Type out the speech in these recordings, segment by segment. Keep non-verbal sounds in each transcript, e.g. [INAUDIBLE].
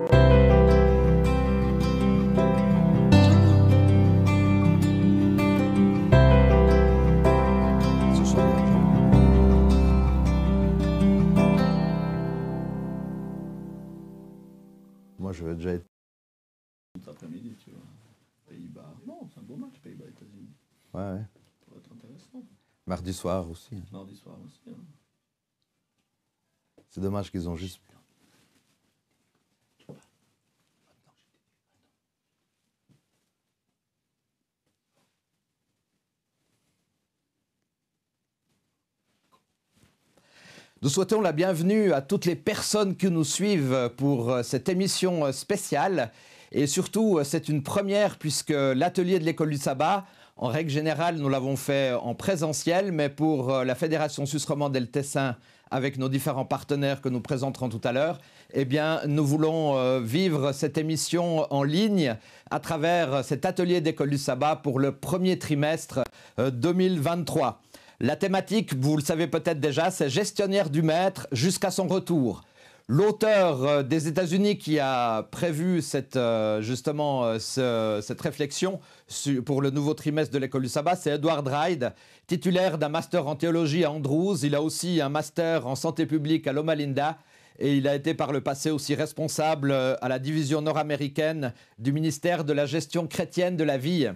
Moi, je vais déjà être. Cet après-midi, tu vois. Pays-Bas. Non, c'est un beau match, Pays-Bas-États-Unis. Ouais, ouais. Ça pourrait être intéressant. Mardi soir aussi. Mardi soir aussi. hein. C'est dommage qu'ils ont juste. Nous souhaitons la bienvenue à toutes les personnes qui nous suivent pour euh, cette émission euh, spéciale. Et surtout, euh, c'est une première puisque l'atelier de l'école du sabbat, en règle générale, nous l'avons fait en présentiel, mais pour la Fédération Suisse romande et le Tessin, avec nos différents partenaires que nous présenterons tout à l'heure, eh bien, nous voulons vivre cette émission en ligne à travers cet atelier d'école du sabbat pour le premier trimestre euh, 2023. La thématique, vous le savez peut-être déjà, c'est gestionnaire du maître jusqu'à son retour. L'auteur euh, des États-Unis qui a prévu cette, euh, justement euh, ce- cette réflexion pour le nouveau trimestre de l'école du sabbat, c'est Edward Ride, titulaire d'un master en théologie à Andrews. Il a aussi un master en santé publique à Loma Linda. Et il a été par le passé aussi responsable à la division nord-américaine du ministère de la gestion chrétienne de la vie.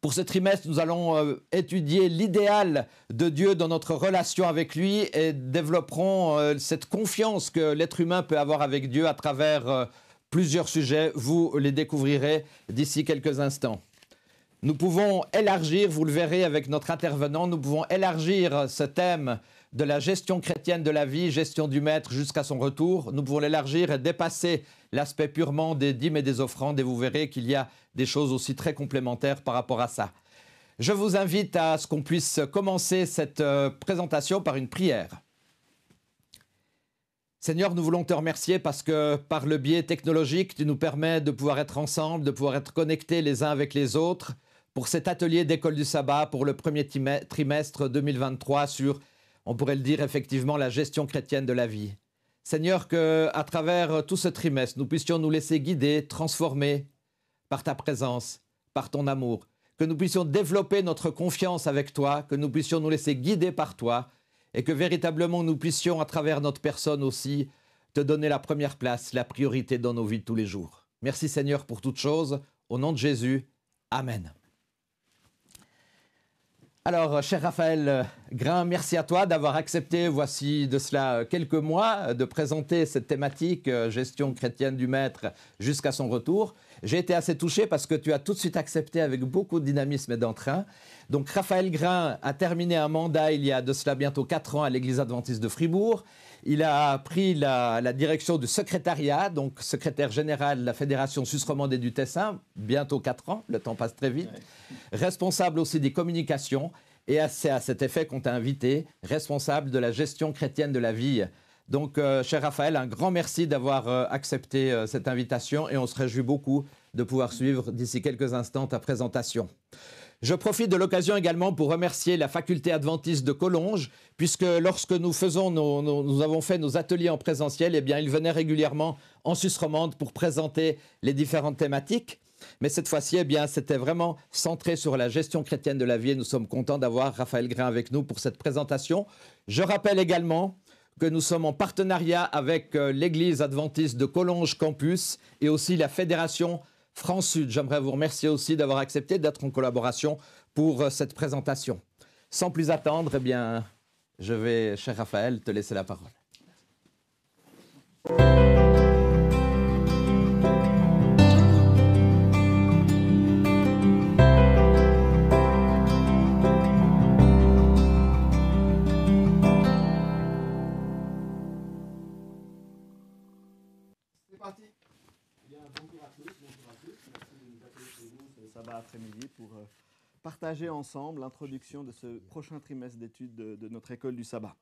Pour ce trimestre, nous allons euh, étudier l'idéal de Dieu dans notre relation avec lui et développerons euh, cette confiance que l'être humain peut avoir avec Dieu à travers euh, plusieurs sujets. Vous les découvrirez d'ici quelques instants. Nous pouvons élargir, vous le verrez avec notre intervenant, nous pouvons élargir ce thème de la gestion chrétienne de la vie, gestion du maître jusqu'à son retour. Nous pouvons l'élargir et dépasser l'aspect purement des dîmes et des offrandes et vous verrez qu'il y a des choses aussi très complémentaires par rapport à ça. Je vous invite à ce qu'on puisse commencer cette euh, présentation par une prière. Seigneur, nous voulons te remercier parce que par le biais technologique, tu nous permets de pouvoir être ensemble, de pouvoir être connectés les uns avec les autres pour cet atelier d'école du sabbat pour le premier trimestre 2023 sur, on pourrait le dire effectivement, la gestion chrétienne de la vie. Seigneur, que à travers tout ce trimestre, nous puissions nous laisser guider, transformer par ta présence, par ton amour, que nous puissions développer notre confiance avec toi, que nous puissions nous laisser guider par toi, et que véritablement nous puissions, à travers notre personne aussi, te donner la première place, la priorité dans nos vies de tous les jours. Merci Seigneur pour toutes choses. Au nom de Jésus, Amen. Alors, euh, cher Raphaël euh, Grain, merci à toi d'avoir accepté, voici de cela euh, quelques mois, de présenter cette thématique gestion chrétienne du maître jusqu'à son retour. J'ai été assez touché parce que tu as tout de suite accepté avec beaucoup de dynamisme et d'entrain. Donc, Raphaël Grain a terminé un mandat il y a de cela bientôt quatre ans à l'Église adventiste de Fribourg. Il a pris la, la direction du secrétariat, donc secrétaire général de la Fédération suisse romande et du Tessin, bientôt quatre ans, le temps passe très vite. Responsable aussi des communications, et c'est à cet effet qu'on t'a invité, responsable de la gestion chrétienne de la vie. Donc, euh, cher Raphaël, un grand merci d'avoir euh, accepté euh, cette invitation et on se réjouit beaucoup de pouvoir suivre d'ici quelques instants ta présentation. Je profite de l'occasion également pour remercier la faculté adventiste de Collonges, puisque lorsque nous faisons nous avons fait nos ateliers en présentiel, eh bien, ils venaient régulièrement en Suisse romande pour présenter les différentes thématiques. Mais cette fois-ci, eh bien, c'était vraiment centré sur la gestion chrétienne de la vie et nous sommes contents d'avoir Raphaël Grain avec nous pour cette présentation. Je rappelle également que nous sommes en partenariat avec euh, l'Église adventiste de Collonges Campus et aussi la Fédération France Sud. J'aimerais vous remercier aussi d'avoir accepté d'être en collaboration pour euh, cette présentation. Sans plus attendre, eh bien, je vais, cher Raphaël, te laisser la parole. Pour euh, partager ensemble l'introduction de ce prochain trimestre d'études de, de notre école du sabbat.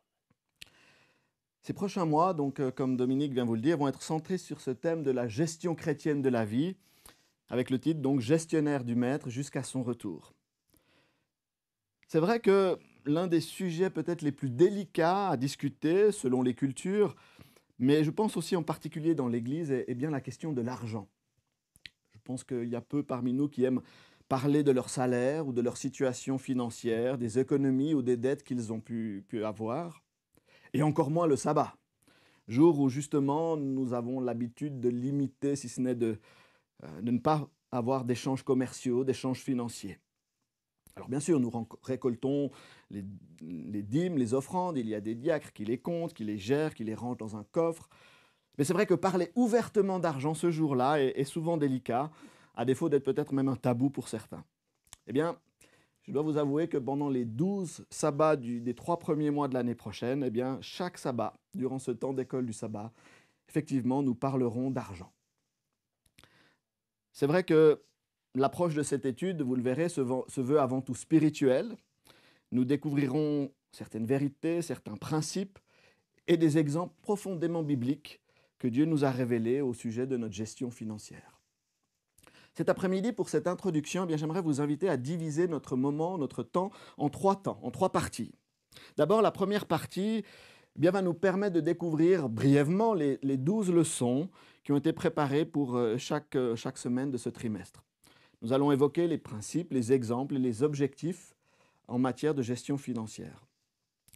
Ces prochains mois, donc, euh, comme Dominique vient vous le dire, vont être centrés sur ce thème de la gestion chrétienne de la vie, avec le titre donc Gestionnaire du maître jusqu'à son retour. C'est vrai que l'un des sujets peut-être les plus délicats à discuter selon les cultures Mais je pense aussi en particulier dans l'Église est, bien la question de l'argent. Je pense qu'il y a peu parmi nous qui aiment parler de leur salaire ou de leur situation financière, des économies ou des dettes qu'ils ont pu, avoir, et encore moins le sabbat, jour où justement nous avons l'habitude de limiter, si ce n'est de, euh, ne pas avoir d'échanges commerciaux, d'échanges financiers. Alors bien sûr, nous récoltons les, dîmes, les offrandes, il y a des diacres qui les comptent, qui les gèrent, qui les rangent dans un coffre. Mais c'est vrai que parler ouvertement d'argent ce jour-là est, souvent délicat, à défaut d'être peut-être même un tabou pour certains. Eh bien, je dois vous avouer que pendant les douze sabbats des trois premiers mois de l'année prochaine, eh bien, chaque sabbat, durant ce temps d'école du sabbat, effectivement, nous parlerons d'argent. C'est vrai que l'approche de cette étude, vous le verrez, se, veut avant tout spirituelle. Nous découvrirons certaines vérités, certains principes et des exemples profondément bibliques que Dieu nous a révélés au sujet de notre gestion financière. Cet après-midi, pour cette introduction, eh j'aimerais vous inviter à diviser notre moment, notre temps, en trois temps, en trois parties. D'abord, la première partie eh bien, va nous permettre de découvrir brièvement les, douze leçons qui ont été préparées pour euh, chaque, euh, chaque semaine de ce trimestre. Nous allons évoquer les principes, les exemples et les objectifs en matière de gestion financière.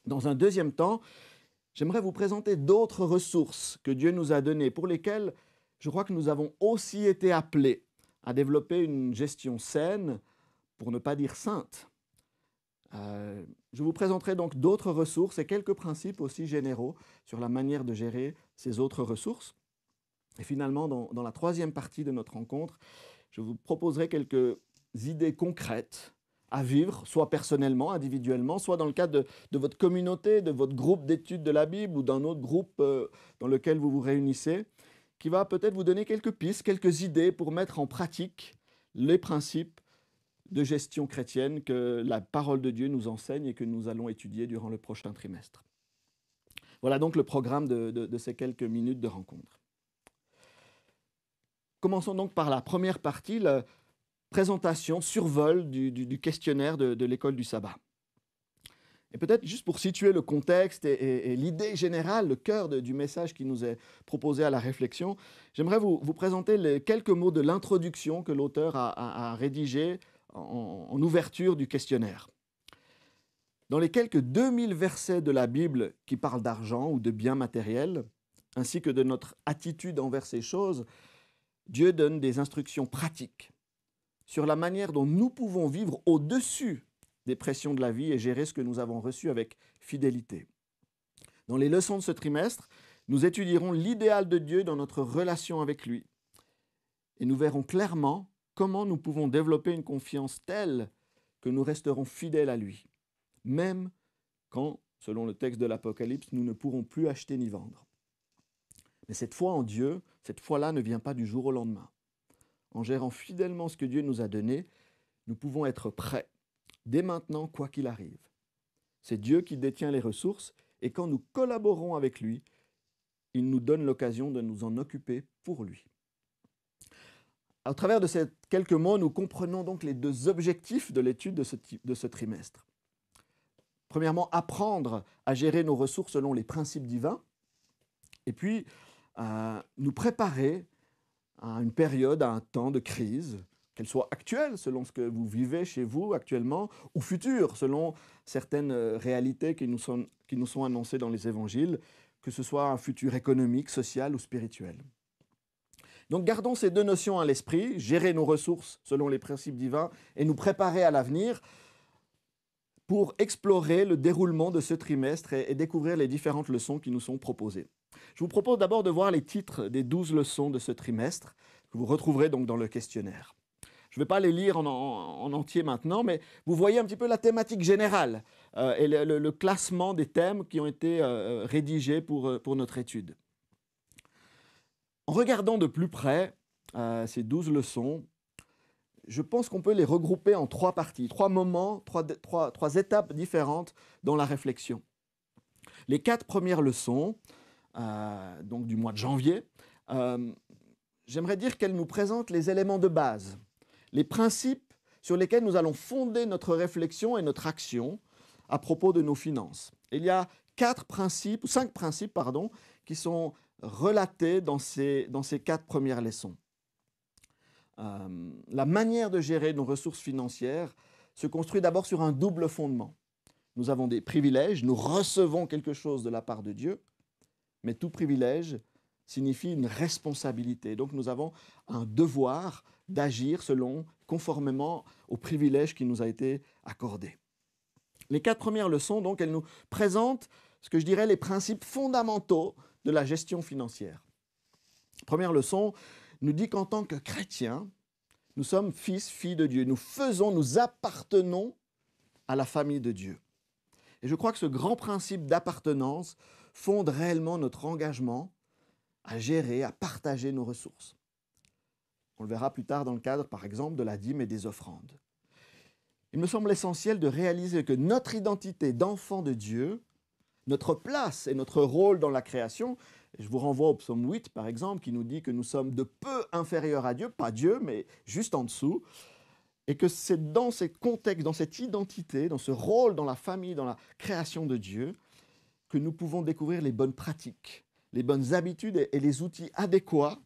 Dans un deuxième temps, j'aimerais vous présenter d'autres ressources que Dieu nous a données, pour lesquelles je crois que nous avons aussi été appelés à développer une gestion saine, pour ne pas dire sainte. Euh, je vous présenterai donc d'autres ressources et quelques principes aussi généraux sur la manière de gérer ces autres ressources. Et finalement, dans la troisième partie de notre rencontre, je vous proposerai quelques idées concrètes à vivre, soit personnellement, individuellement, soit dans le cadre de, votre communauté, de votre groupe d'études de la Bible ou d'un autre groupe euh, dans lequel vous vous réunissez, qui va peut-être vous donner quelques pistes, quelques idées pour mettre en pratique les principes de gestion chrétienne que la parole de Dieu nous enseigne et que nous allons étudier durant le prochain trimestre. Voilà donc le programme de ces quelques minutes de rencontre. Commençons donc par la première partie, la présentation, survol du, questionnaire de, l'école du sabbat. Et peut-être juste pour situer le contexte et, l'idée générale, le cœur du message qui nous est proposé à la réflexion, j'aimerais vous, présenter quelques mots de l'introduction que l'auteur a, rédigé en, en ouverture du questionnaire. Dans les quelques 2000 versets de la Bible qui parlent d'argent ou de biens matériels, ainsi que de notre attitude envers ces choses, Dieu donne des instructions pratiques sur la manière dont nous pouvons vivre au-dessus des pressions de la vie et gérer ce que nous avons reçu avec fidélité. Dans les leçons de ce trimestre, nous étudierons l'idéal de Dieu dans notre relation avec lui. Et nous verrons clairement comment nous pouvons développer une confiance telle que nous resterons fidèles à lui, même quand, selon le texte de l'Apocalypse, nous ne pourrons plus acheter ni vendre. Mais cette foi en Dieu, cette foi-là ne vient pas du jour au lendemain. En gérant fidèlement ce que Dieu nous a donné, nous pouvons être prêts, dès maintenant, quoi qu'il arrive. C'est Dieu qui détient les ressources, et quand nous collaborons avec lui, il nous donne l'occasion de nous en occuper pour lui. À travers de ces quelques mots, nous comprenons donc les deux objectifs de l'étude de de ce trimestre. Premièrement, apprendre à gérer nos ressources selon les principes divins, et puis nous préparer à une période, à un temps de crise, qu'elle soit actuelle selon ce que vous vivez chez vous actuellement, ou future selon certaines euh, réalités qui nous sont, annoncées dans les évangiles, que ce soit un futur économique, social ou spirituel. Donc gardons ces deux notions à l'esprit, gérer nos ressources selon les principes divins et nous préparer à l'avenir pour explorer le déroulement de ce trimestre et, et découvrir les différentes leçons qui nous sont proposées. Je vous propose d'abord de voir les titres des douze leçons de ce trimestre, que vous retrouverez donc dans le questionnaire. Je ne vais pas les lire en, entier maintenant, mais vous voyez un petit peu la thématique générale euh, et le, classement des thèmes qui ont été euh, rédigés pour, euh, notre étude. En regardant de plus près ces douze leçons, je pense qu'on peut les regrouper en trois parties, trois moments, trois, étapes différentes dans la réflexion. Les quatre premières leçons euh, donc du mois de janvier, euh, j'aimerais dire qu'elle nous présente les éléments de base, les principes sur lesquels nous allons fonder notre réflexion et notre action à propos de nos finances. Il y a quatre principes, cinq principes, pardon, qui sont relatées dans ces, dans ces quatre premières leçons. Euh, la manière de gérer nos ressources financières se construit d'abord sur un double fondement. Nous avons des privilèges, nous recevons quelque chose de la part de Dieu, mais tout privilège signifie une responsabilité. Donc nous avons un devoir d'agir selon, conformément au privilège qui nous a été accordé. Les quatre premières leçons, donc, elles nous présentent ce que je dirais les principes fondamentaux de la gestion financière. Première leçon nous dit qu'en tant que chrétiens, nous sommes fils, filles de Dieu. Nous faisons, nous appartenons à la famille de Dieu. Et je crois que ce grand principe d'appartenance fonde réellement notre engagement à gérer, à partager nos ressources. On le verra plus tard dans le cadre, par exemple, de la dîme et des offrandes. Il me semble essentiel de réaliser que notre identité d'enfant de Dieu, notre place et notre rôle dans la création, je vous renvoie au psaume 8 par exemple, qui nous dit que nous sommes de peu inférieurs à Dieu, pas Dieu, mais juste en dessous, et que c'est dans ces contextes, dans cette identité, dans ce rôle dans la famille, dans la création de Dieu, que nous pouvons découvrir les bonnes pratiques, les bonnes habitudes et les outils adéquats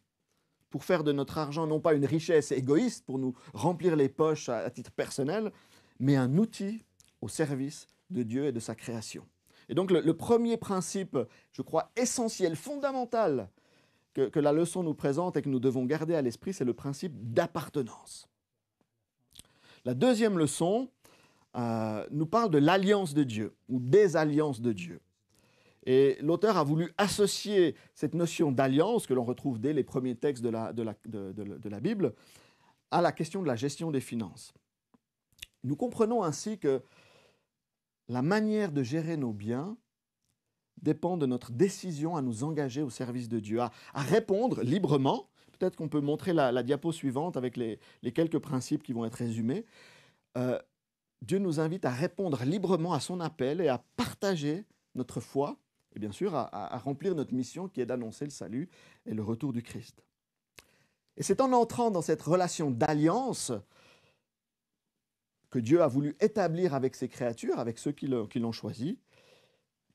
pour faire de notre argent non pas une richesse égoïste pour nous remplir les poches à, titre personnel, mais un outil au service de Dieu et de sa création. Et donc le, premier principe, je crois, essentiel, fondamental, que, la leçon nous présente et que nous devons garder à l'esprit, c'est le principe d'appartenance. La deuxième leçon euh, nous parle de l'alliance de Dieu ou des alliances de Dieu. Et l'auteur a voulu associer cette notion d'alliance que l'on retrouve dès les premiers textes de la, de, la, de la, Bible à la question de la gestion des finances. Nous comprenons ainsi que la manière de gérer nos biens dépend de notre décision à nous engager au service de Dieu, à, répondre librement. Peut-être qu'on peut montrer la, diapo suivante avec les, quelques principes qui vont être résumés. Euh, Dieu nous invite à répondre librement à son appel et à partager notre foi et bien sûr à, remplir notre mission qui est d'annoncer le salut et le retour du Christ. Et c'est en entrant dans cette relation d'alliance que Dieu a voulu établir avec ses créatures, avec ceux qui l'ont choisi,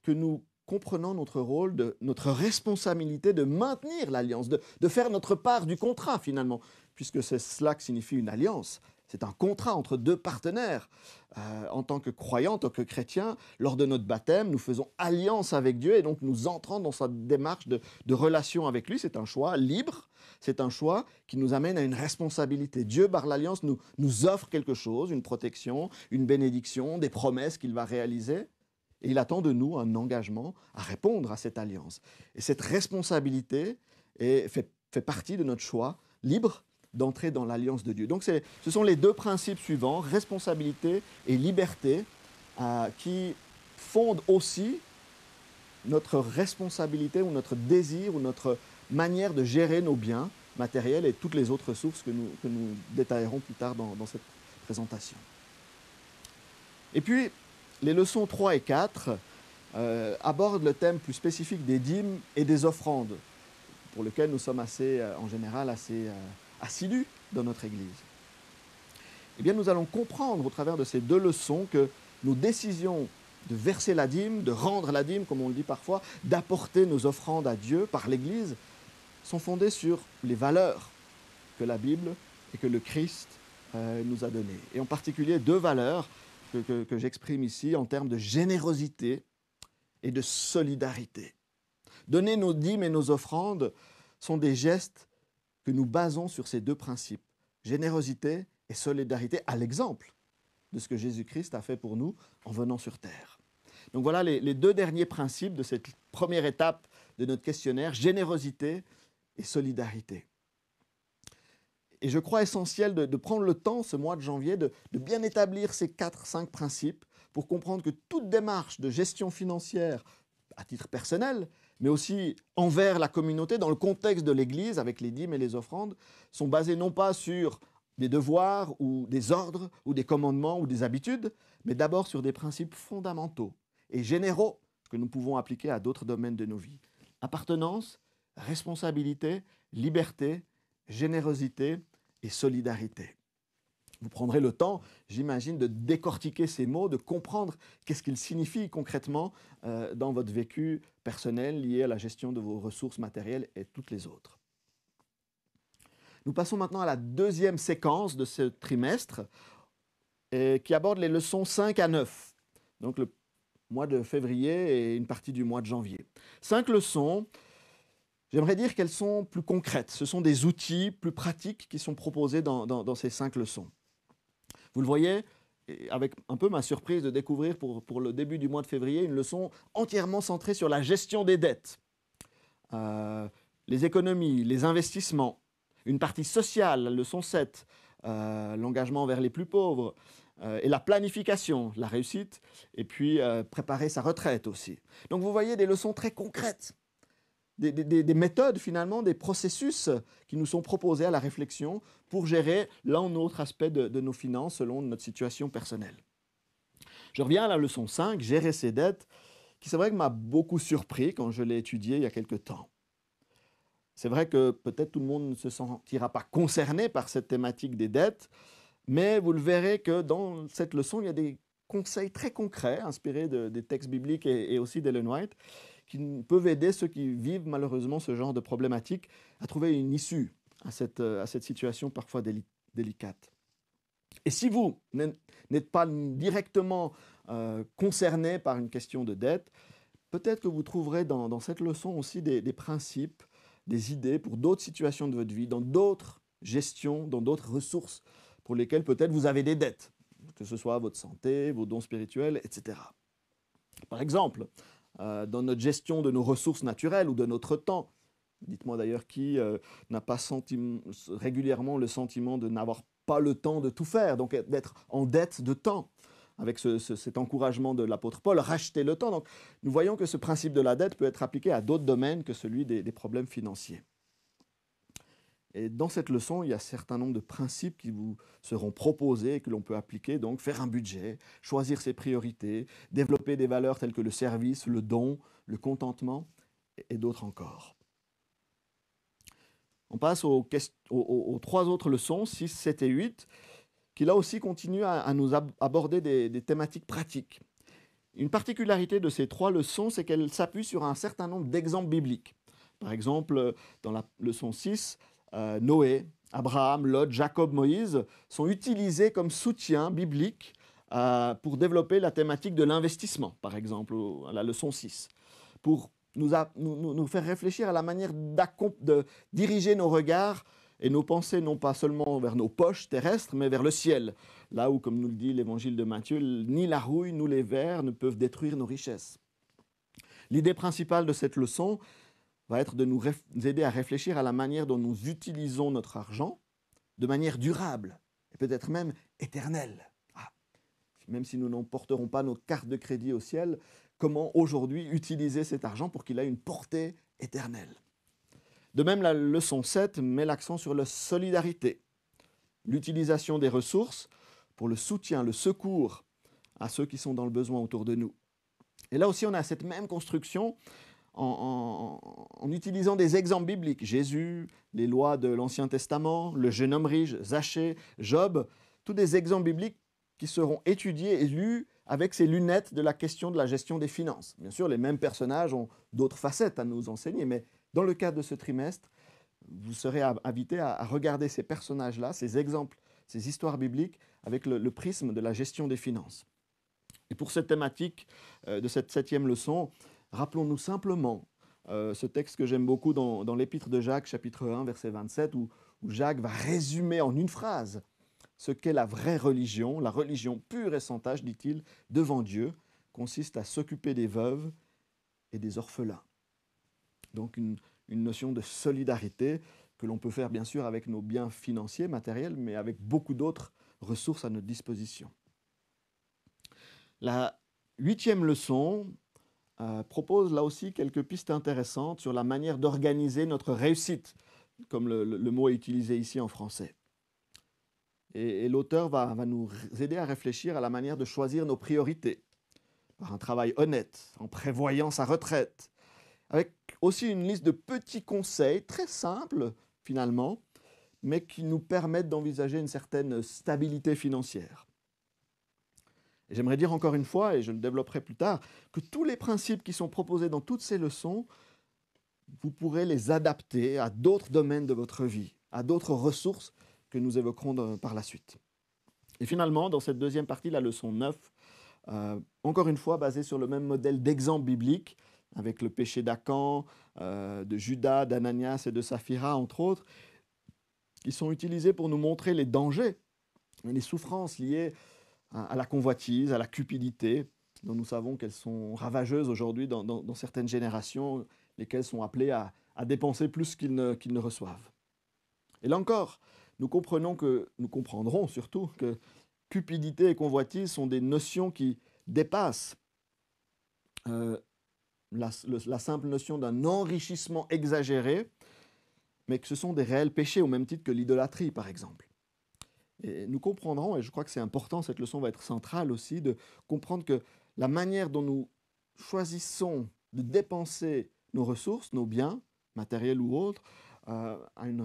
que nous comprenons notre rôle, notre responsabilité de maintenir l'alliance, de, de, faire notre part du contrat finalement, puisque c'est cela que signifie une alliance. C'est un contrat entre deux partenaires. Euh, en tant que croyants, en tant que chrétiens, lors de notre baptême, nous faisons alliance avec Dieu et donc nous entrons dans sa démarche de, relation avec lui. C'est un choix libre, c'est un choix qui nous amène à une responsabilité. Dieu, par l'alliance, nous, offre quelque chose, une protection, une bénédiction, des promesses qu'il va réaliser. Et il attend de nous un engagement à répondre à cette alliance. Et cette responsabilité fait partie de notre choix libre d'entrer dans l'alliance de Dieu. Donc ce sont les deux principes suivants, responsabilité et liberté, euh, qui fondent aussi notre responsabilité ou notre désir ou notre manière de gérer nos biens matériels et toutes les autres sources que nous, détaillerons plus tard dans, cette présentation. Et puis, les leçons 3 et 4 euh, abordent le thème plus spécifique des dîmes et des offrandes, pour lequel nous sommes assez, euh, en général assez assidus dans notre Église. Eh bien, nous allons comprendre au travers de ces deux leçons que nos décisions de verser la dîme, de rendre la dîme, comme on le dit parfois, d'apporter nos offrandes à Dieu par l'Église, sont fondées sur les valeurs que la Bible et que le Christ euh, nous a données. Et en particulier deux valeurs que, que j'exprime ici en termes de générosité et de solidarité. Donner nos dîmes et nos offrandes sont des gestes que nous basons sur ces deux principes, générosité et solidarité, à l'exemple de ce que Jésus-Christ a fait pour nous en venant sur terre. Donc voilà les, deux derniers principes de cette première étape de notre questionnaire, générosité et solidarité. Et je crois essentiel de, prendre le temps ce mois de janvier de, de bien établir ces quatre, cinq principes pour comprendre que toute démarche de gestion financière à titre personnel, mais aussi envers la communauté, dans le contexte de l'Église, avec les dîmes et les offrandes, sont basés non pas sur des devoirs ou des ordres ou des commandements ou des habitudes, mais d'abord sur des principes fondamentaux et généraux que nous pouvons appliquer à d'autres domaines de nos vies. Appartenance, responsabilité, liberté, générosité et solidarité. Vous prendrez le temps, j'imagine, de décortiquer ces mots, de comprendre qu'est-ce qu'ils signifient concrètement euh, dans votre vécu personnel lié à la gestion de vos ressources matérielles et toutes les autres. Nous passons maintenant à la deuxième séquence de ce trimestre qui aborde les leçons 5 à 9. Donc le mois de février et une partie du mois de janvier. Cinq leçons. J'aimerais dire qu'elles sont plus concrètes. Ce sont des outils plus pratiques qui sont proposés dans ces cinq leçons. Vous le voyez, avec un peu ma surprise de découvrir pour, le début du mois de février une leçon entièrement centrée sur la gestion des dettes, euh, les économies, les investissements, une partie sociale, la leçon 7, euh, l'engagement vers les plus pauvres, euh, et la planification, la réussite, et puis préparer sa retraite aussi. Donc vous voyez des leçons très concrètes des, méthodes finalement, des processus qui nous sont proposés à la réflexion pour gérer l'un ou l'autre aspect de, nos finances selon notre situation personnelle. Je reviens à la leçon 5, gérer ses dettes, qui c'est vrai que m'a beaucoup surpris quand je l'ai étudié il y a quelque temps. C'est vrai que peut-être tout le monde ne se sentira pas concerné par cette thématique des dettes, mais vous le verrez que dans cette leçon, il y a des conseils très concrets inspirés des textes bibliques et, et aussi d'Ellen White qui peuvent aider ceux qui vivent malheureusement ce genre de problématique à trouver une issue à cette, euh, à cette situation parfois délicate. Et si vous n'êtes pas directement euh, concerné par une question de dette, peut-être que vous trouverez dans, cette leçon aussi des, des, principes, des idées pour d'autres situations de votre vie, dans d'autres gestions, dans d'autres ressources pour lesquelles peut-être vous avez des dettes, que ce soit votre santé, vos dons spirituels, etc. Par exemple, euh, dans notre gestion de nos ressources naturelles ou de notre temps. Dites-moi d'ailleurs qui euh, n'a pas régulièrement le sentiment de n'avoir pas le temps de tout faire, donc d'être en dette de temps avec cet encouragement de l'apôtre Paul, racheter le temps. Donc, nous voyons que ce principe de la dette peut être appliqué à d'autres domaines que celui des problèmes financiers. Et dans cette leçon, il y a un certain nombre de principes qui vous seront proposés et que l'on peut appliquer. Donc, faire un budget, choisir ses priorités, développer des valeurs telles que le service, le don, le contentement et d'autres encore. On passe aux, trois autres leçons, 6, 7 et 8, qui là aussi continuent à, nous aborder des, des, thématiques pratiques. Une particularité de ces trois leçons, c'est qu'elles s'appuient sur un certain nombre d'exemples bibliques. Par exemple, dans la leçon 6, euh, Noé, Abraham, Lot, Jacob, Moïse sont utilisés comme soutien biblique euh, pour développer la thématique de l'investissement, par exemple, à la leçon 6, pour nous, nous, faire réfléchir à la manière de diriger nos regards et nos pensées, non pas seulement vers nos poches terrestres, mais vers le ciel, là où, comme nous le dit l'évangile de Matthieu, ni la rouille, ni les vers ne peuvent détruire nos richesses. L'idée principale de cette leçon, va être de nous aider à réfléchir à la manière dont nous utilisons notre argent de manière durable et peut-être même éternelle. Ah, même si nous n'emporterons pas nos cartes de crédit au ciel, comment aujourd'hui utiliser cet argent pour qu'il ait une portée éternelle? De même, la leçon 7 met l'accent sur la solidarité, l'utilisation des ressources pour le soutien, le secours à ceux qui sont dans le besoin autour de nous. Et là aussi, on a cette même construction en, utilisant des exemples bibliques. Jésus, les lois de l'Ancien Testament, le jeune homme riche, Zachée, Job, tous des exemples bibliques qui seront étudiés et lus avec ces lunettes de la question de la gestion des finances. Bien sûr, les mêmes personnages ont d'autres facettes à nous enseigner, mais dans le cadre de ce trimestre, vous serez invité à, regarder ces personnages-là, ces exemples, ces histoires bibliques, avec le, prisme de la gestion des finances. Et pour cette thématique euh, de cette septième leçon, Rappelons-nous simplement euh, ce texte que j'aime beaucoup dans, l'épître de Jacques, chapitre 1, verset 27, où, Jacques va résumer en une phrase ce qu'est la vraie religion. La religion pure et sans tâche, dit-il, devant Dieu, consiste à s'occuper des veuves et des orphelins. Donc une, une notion de solidarité que l'on peut faire bien sûr avec nos biens financiers, matériels, mais avec beaucoup d'autres ressources à notre disposition. La huitième leçon euh, propose là aussi quelques pistes intéressantes sur la manière d'organiser notre réussite, comme le, mot est utilisé ici en français. Et, l'auteur va, va, nous aider à réfléchir à la manière de choisir nos priorités, par un travail honnête, en prévoyant sa retraite, avec aussi une liste de petits conseils très simples finalement mais qui nous permettent d'envisager une certaine stabilité financière. J'aimerais dire encore une fois, et je le développerai plus tard, que tous les principes qui sont proposés dans toutes ces leçons, vous pourrez les adapter à d'autres domaines de votre vie, à d'autres ressources que nous évoquerons par la suite. Et finalement, dans cette deuxième partie, la leçon 9, euh, encore une fois basée sur le même modèle d'exemple biblique, avec le péché d'Acan, euh, de Judas, d'Ananias et de Saphira, entre autres, qui sont utilisés pour nous montrer les dangers les souffrances liées à, la convoitise, à la cupidité, dont nous savons qu'elles sont ravageuses aujourd'hui dans, certaines générations, lesquelles sont appelées à, dépenser plus qu'ils ne, reçoivent. Et là encore, nous comprenons que, nous comprendrons surtout que cupidité et convoitise sont des notions qui dépassent euh, la, simple notion d'un enrichissement exagéré, mais que ce sont des réels péchés au même titre que l'idolâtrie, par exemple. Et nous comprendrons, et je crois que c'est important, cette leçon va être centrale aussi, de comprendre que la manière dont nous choisissons de dépenser nos ressources, nos biens, matériels ou autres, euh, a une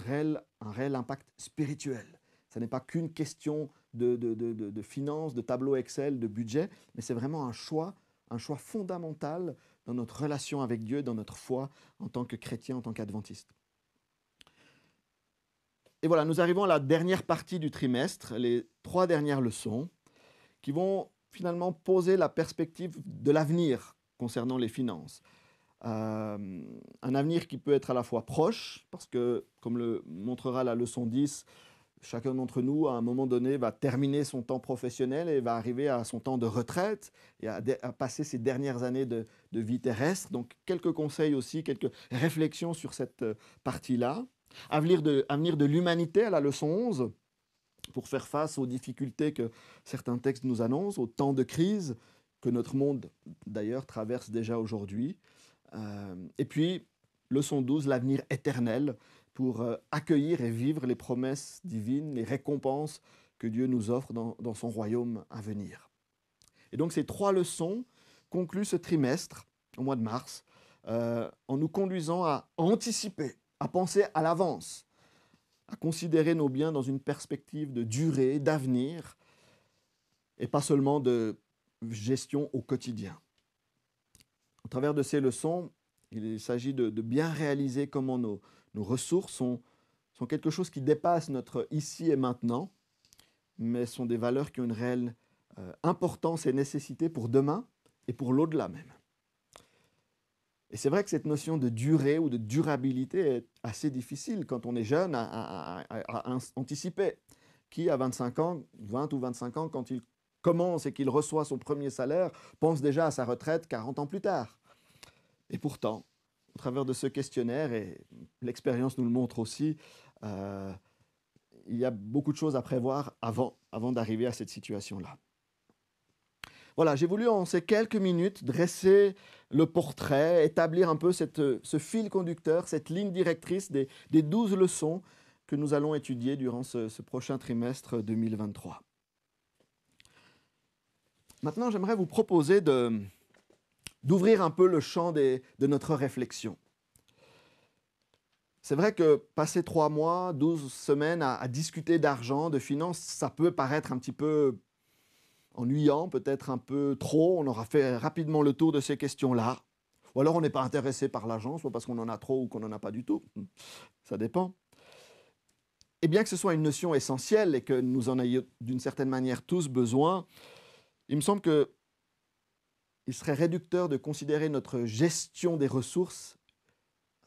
un réel impact spirituel. Ce n'est pas qu'une question de, de, de, de, finances, de tableau Excel, de budget, mais c'est vraiment un choix, un choix fondamental dans notre relation avec Dieu, dans notre foi en tant que chrétien, en tant qu'adventiste. Et voilà, nous arrivons à la dernière partie du trimestre, les trois dernières leçons, qui vont finalement poser la perspective de l'avenir concernant les finances. Euh, un avenir qui peut être à la fois proche, parce que, comme le montrera la leçon 10, chacun d'entre nous, à un moment donné, va terminer son temps professionnel et va arriver à son temps de retraite et à, passer ses dernières années de, vie terrestre. Donc, quelques conseils aussi, quelques réflexions sur cette euh, partie-là. Avenir de, de l'humanité à la leçon 11, pour faire face aux difficultés que certains textes nous annoncent, aux temps de crise que notre monde d'ailleurs traverse déjà aujourd'hui. Euh, et puis, leçon 12, l'avenir éternel, pour euh, accueillir et vivre les promesses divines, les récompenses que Dieu nous offre dans, son royaume à venir. Et donc ces trois leçons concluent ce trimestre, au mois de mars, euh, en nous conduisant à anticiper à penser à l'avance, à considérer nos biens dans une perspective de durée, d'avenir, et pas seulement de gestion au quotidien. Au travers de ces leçons, il s'agit de, bien réaliser comment nos, ressources sont, quelque chose qui dépasse notre ici et maintenant, mais sont des valeurs qui ont une réelle euh, importance et nécessité pour demain et pour l'au-delà même. Et c'est vrai que cette notion de durée ou de durabilité est assez difficile quand on est jeune à, anticiper. Qui, à 25 ans, 20 ou 25 ans, quand il commence et qu'il reçoit son premier salaire, pense déjà à sa retraite 40 ans plus tard Et pourtant, au travers de ce questionnaire, et l'expérience nous le montre aussi, euh, il y a beaucoup de choses à prévoir avant, avant d'arriver à cette situation-là. Voilà, j'ai voulu en ces quelques minutes dresser le portrait, établir un peu ce fil conducteur, cette ligne directrice des, douze leçons que nous allons étudier durant ce, prochain trimestre 2023. Maintenant, j'aimerais vous proposer d'ouvrir un peu le champ de notre réflexion. C'est vrai que passer trois mois, douze semaines à discuter d'argent, de finances, ça peut paraître un petit peu ennuyant, peut-être un peu trop. On aura fait rapidement le tour de ces questions-là. Ou alors on n'est pas intéressé par l'argent, soit parce qu'on en a trop ou qu'on n'en a pas du tout. Ça dépend. Et bien que ce soit une notion essentielle et que nous en ayons d'une certaine manière tous besoin, il me semble que il serait réducteur de considérer notre gestion des ressources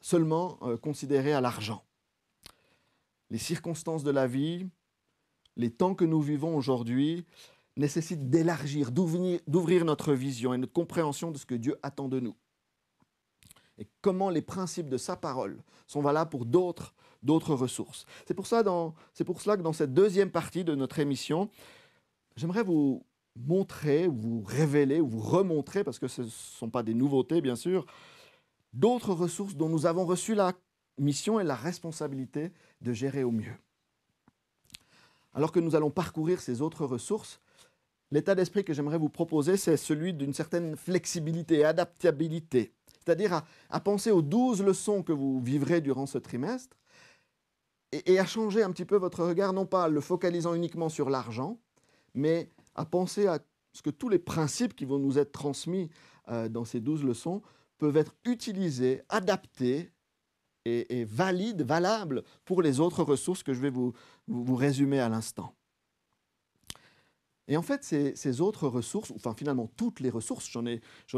seulement euh, considérée à l'argent. Les circonstances de la vie, les temps que nous vivons aujourd'hui, nécessite d'élargir, d'ouvrir notre vision et notre compréhension de ce que Dieu attend de nous. Et comment les principes de sa parole sont valables pour d'autres, ressources. C'est pour, pour cela que dans cette deuxième partie de notre émission, j'aimerais vous montrer, vous révéler, vous remontrer, parce que ce ne sont pas des nouveautés bien sûr, d'autres ressources dont nous avons reçu la mission et la responsabilité de gérer au mieux. Alors que nous allons parcourir ces autres ressources, l'état d'esprit que j'aimerais vous proposer, c'est celui d'une certaine flexibilité et adaptabilité. C'est-à-dire à, penser aux douze leçons que vous vivrez durant ce trimestre et, à changer un petit peu votre regard, non pas le focalisant uniquement sur l'argent, mais à penser à ce que tous les principes qui vont nous être transmis euh, dans ces douze leçons peuvent être utilisés, adaptés et, valides, valables pour les autres ressources que je vais vous, vous résumer à l'instant. Et en fait, ces, autres ressources, enfin finalement toutes les ressources, j'en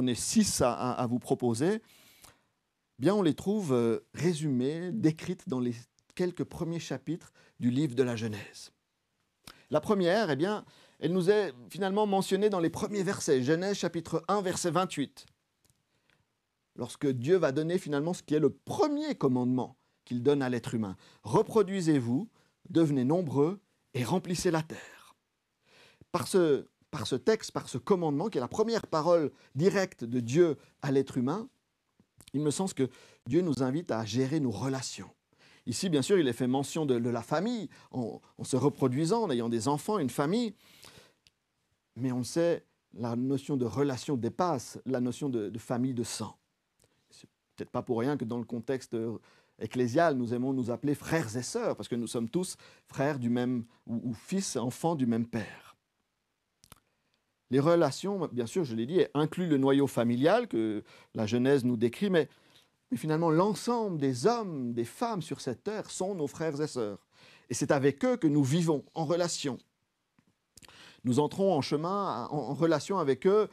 ai, six à, vous proposer, bien on les trouve euh, résumées, décrites dans les quelques premiers chapitres du livre de la Genèse. La première, eh bien, elle nous est finalement mentionnée dans les premiers versets, Genèse chapitre 1, verset 28. Lorsque Dieu va donner finalement ce qui est le premier commandement qu'il donne à l'être humain. Reproduisez-vous, devenez nombreux et remplissez la terre. Par ce, texte, par ce commandement, qui est la première parole directe de Dieu à l'être humain, il me semble que Dieu nous invite à gérer nos relations. Ici, bien sûr, il est fait mention de, la famille, en, se reproduisant, en ayant des enfants, une famille. Mais on sait, la notion de relation dépasse la notion de, famille de sang. C'est peut-être pas pour rien que dans le contexte ecclésial, nous aimons nous appeler frères et sœurs, parce que nous sommes tous frères du même, ou, ou fils, enfants du même père. Les relations, bien sûr, je l'ai dit, incluent le noyau familial que la Genèse nous décrit, mais finalement, l'ensemble des hommes, des femmes sur cette terre sont nos frères et sœurs. Et c'est avec eux que nous vivons en relation. Nous entrons en chemin, en relation avec eux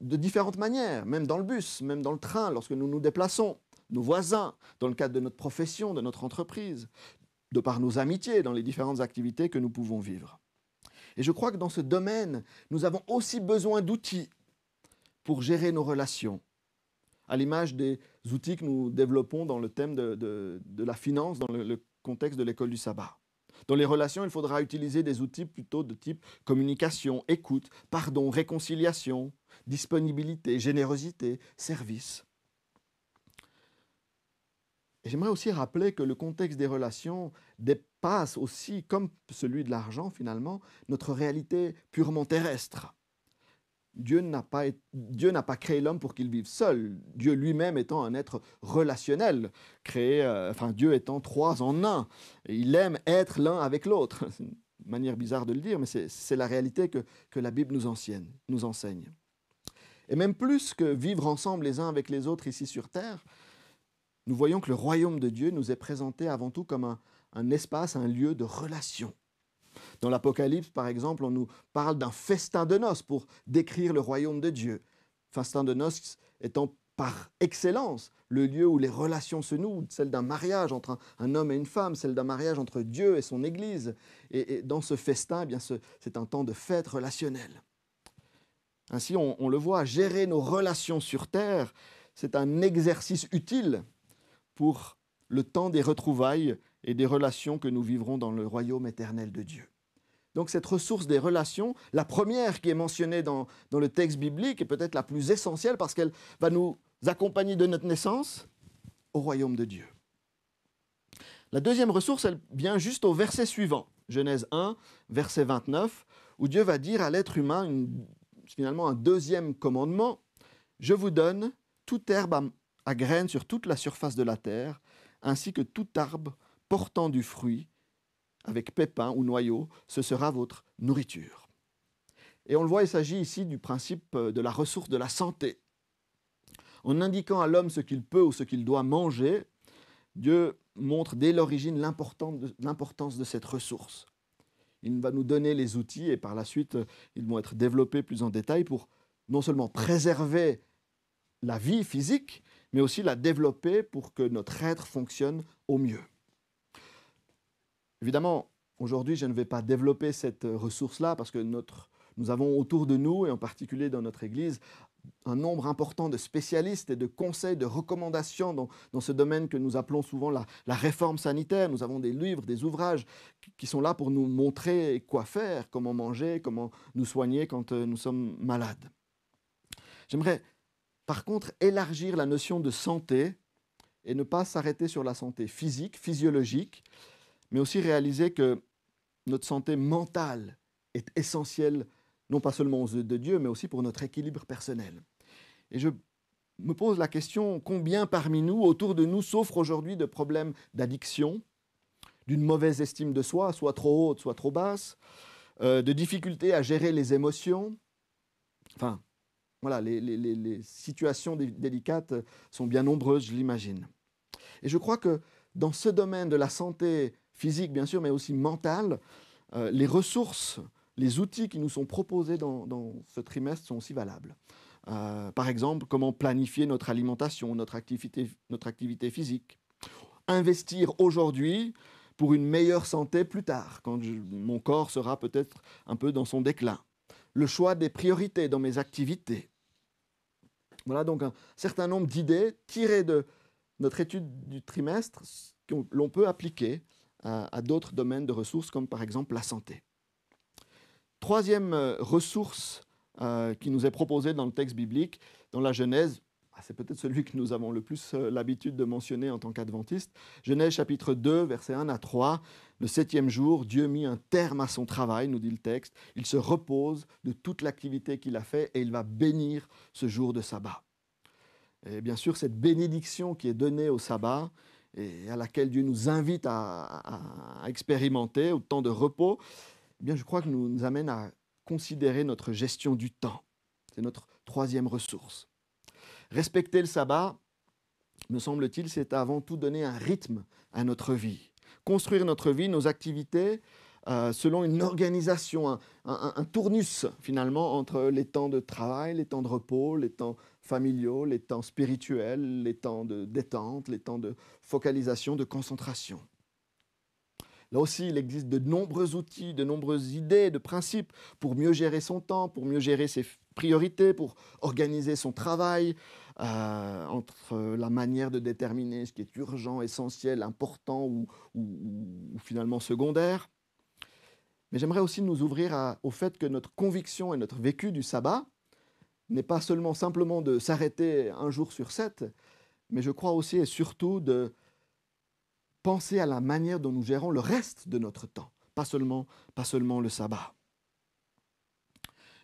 de différentes manières, même dans le bus, même dans le train, lorsque nous nous déplaçons, nos voisins, dans le cadre de notre profession, de notre entreprise, de par nos amitiés, dans les différentes activités que nous pouvons vivre. Et je crois que dans ce domaine, nous avons aussi besoin d'outils pour gérer nos relations, à l'image des outils que nous développons dans le thème de, la finance, dans le contexte de l'école du sabbat. Dans les relations, il faudra utiliser des outils plutôt de type communication, écoute, pardon, réconciliation, disponibilité, générosité, service. J'aimerais aussi rappeler que le contexte des relations dépasse aussi, comme celui de l'argent finalement, notre réalité purement terrestre. Dieu n'a pas, pas créé l'homme pour qu'il vive seul. Dieu lui-même étant un être relationnel, créé, euh, enfin Dieu étant trois en un. Il aime être l'un avec l'autre. [LAUGHS] C'est une manière bizarre de le dire, mais c'est la réalité que, que la Bible nous enseigne. Et même plus que vivre ensemble les uns avec les autres ici sur terre, nous voyons que le royaume de Dieu nous est présenté avant tout comme un, espace, un lieu de relation. Dans l'Apocalypse, par exemple, on nous parle d'un festin de noces pour décrire le royaume de Dieu. Festin de noces étant par excellence le lieu où les relations se nouent, celle d'un mariage entre un, homme et une femme, celle d'un mariage entre Dieu et son Église. Et, dans ce festin, eh bien, c'est un temps de fête relationnelle. Ainsi, on le voit, gérer nos relations sur Terre, c'est un exercice utile pour le temps des retrouvailles et des relations que nous vivrons dans le royaume éternel de Dieu. Donc cette ressource des relations, la première qui est mentionnée dans, le texte biblique est peut-être la plus essentielle parce qu'elle va nous accompagner de notre naissance au royaume de Dieu. La deuxième ressource, elle vient juste au verset suivant, Genèse 1, verset 29, où Dieu va dire à l'être humain finalement un deuxième commandement, Je vous donne toute herbe à, graines sur toute la surface de la terre, ainsi que tout arbre portant du fruit avec pépins ou noyaux, ce sera votre nourriture. Et on le voit, il s'agit ici du principe de la ressource de la santé. En indiquant à l'homme ce qu'il peut ou ce qu'il doit manger, Dieu montre dès l'origine l'importance de cette ressource. Il va nous donner les outils et par la suite, ils vont être développés plus en détail pour non seulement préserver la vie physique, mais aussi la développer pour que notre être fonctionne au mieux. Évidemment, aujourd'hui, je ne vais pas développer cette ressource-là parce que notre, nous avons autour de nous, et en particulier dans notre Église, un nombre important de spécialistes et de conseils, de recommandations dans, dans ce domaine que nous appelons souvent la, la, réforme sanitaire. Nous avons des livres, des ouvrages qui, qui sont là pour nous montrer quoi faire, comment manger, comment nous soigner quand euh, nous sommes malades. J'aimerais par contre élargir la notion de santé et ne pas s'arrêter sur la santé physique, physiologique, mais aussi réaliser que notre santé mentale est essentielle, non pas seulement aux yeux de Dieu, mais aussi pour notre équilibre personnel. Et je me pose la question, combien parmi nous, autour de nous, souffrent aujourd'hui de problèmes d'addiction, d'une mauvaise estime de soi, soit trop haute, soit trop basse, euh, de difficultés à gérer les émotions. Enfin, voilà, les, situations dé- délicates sont bien nombreuses, je l'imagine. Et je crois que dans ce domaine de la santé physique, bien sûr, mais aussi mentale, euh, les ressources, les outils qui nous sont proposés dans, ce trimestre sont aussi valables. Euh, par exemple, comment planifier notre alimentation, notre activité, notre activité physique. Investir aujourd'hui pour une meilleure santé plus tard, quand mon corps sera peut-être un peu dans son déclin. Le choix des priorités dans mes activités. Voilà donc un certain nombre d'idées tirées de notre étude du trimestre que l'on peut appliquer à, d'autres domaines de ressources, comme par exemple la santé. Troisième euh, ressource euh, qui nous est proposée dans le texte biblique, dans la Genèse, c'est peut-être celui que nous avons le plus euh, l'habitude de mentionner en tant qu'adventistes. Genèse chapitre 2, versets 1 à 3. Le septième jour, Dieu mit un terme à son travail, nous dit le texte. Il se repose de toute l'activité qu'il a fait et il va bénir ce jour de sabbat. Et bien sûr, cette bénédiction qui est donnée au sabbat et à laquelle Dieu nous invite à expérimenter au temps de repos, eh bien, je crois que nous, nous amène à considérer notre gestion du temps. C'est notre troisième ressource. Respecter le sabbat, me semble-t-il, c'est avant tout donner un rythme à notre vie. Construire notre vie, nos activités, euh, selon une organisation, un, tournus finalement entre les temps de travail, les temps de repos, les temps familiaux, les temps spirituels, les temps de détente, les temps de focalisation, de concentration. Là aussi, il existe de nombreux outils, de nombreuses idées, de principes pour mieux gérer son temps, pour mieux gérer ses priorités, pour organiser son travail, euh, entre la manière de déterminer ce qui est urgent, essentiel, important ou, finalement secondaire. Mais j'aimerais aussi nous ouvrir au fait que notre conviction et notre vécu du sabbat n'est pas seulement simplement de s'arrêter un jour sur sept, mais je crois aussi et surtout de penser à la manière dont nous gérons le reste de notre temps, pas seulement, pas seulement le sabbat.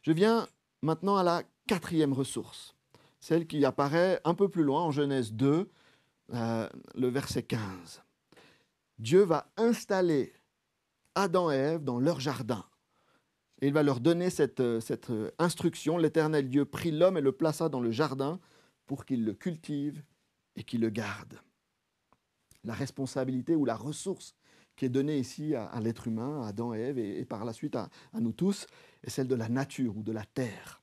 Je viens maintenant à la quatrième ressource, celle qui apparaît un peu plus loin en Genèse 2, euh, le verset 15. Dieu va installer Adam et Ève dans leur jardin. Et il va leur donner cette, euh, cette euh, instruction. L'Éternel Dieu prit l'homme et le plaça dans le jardin pour qu'il le cultive et qu'il le garde. La responsabilité ou la ressource qui est donnée ici à, l'être humain, à Adam et Ève, et, par la suite à, nous tous, est celle de la nature ou de la terre.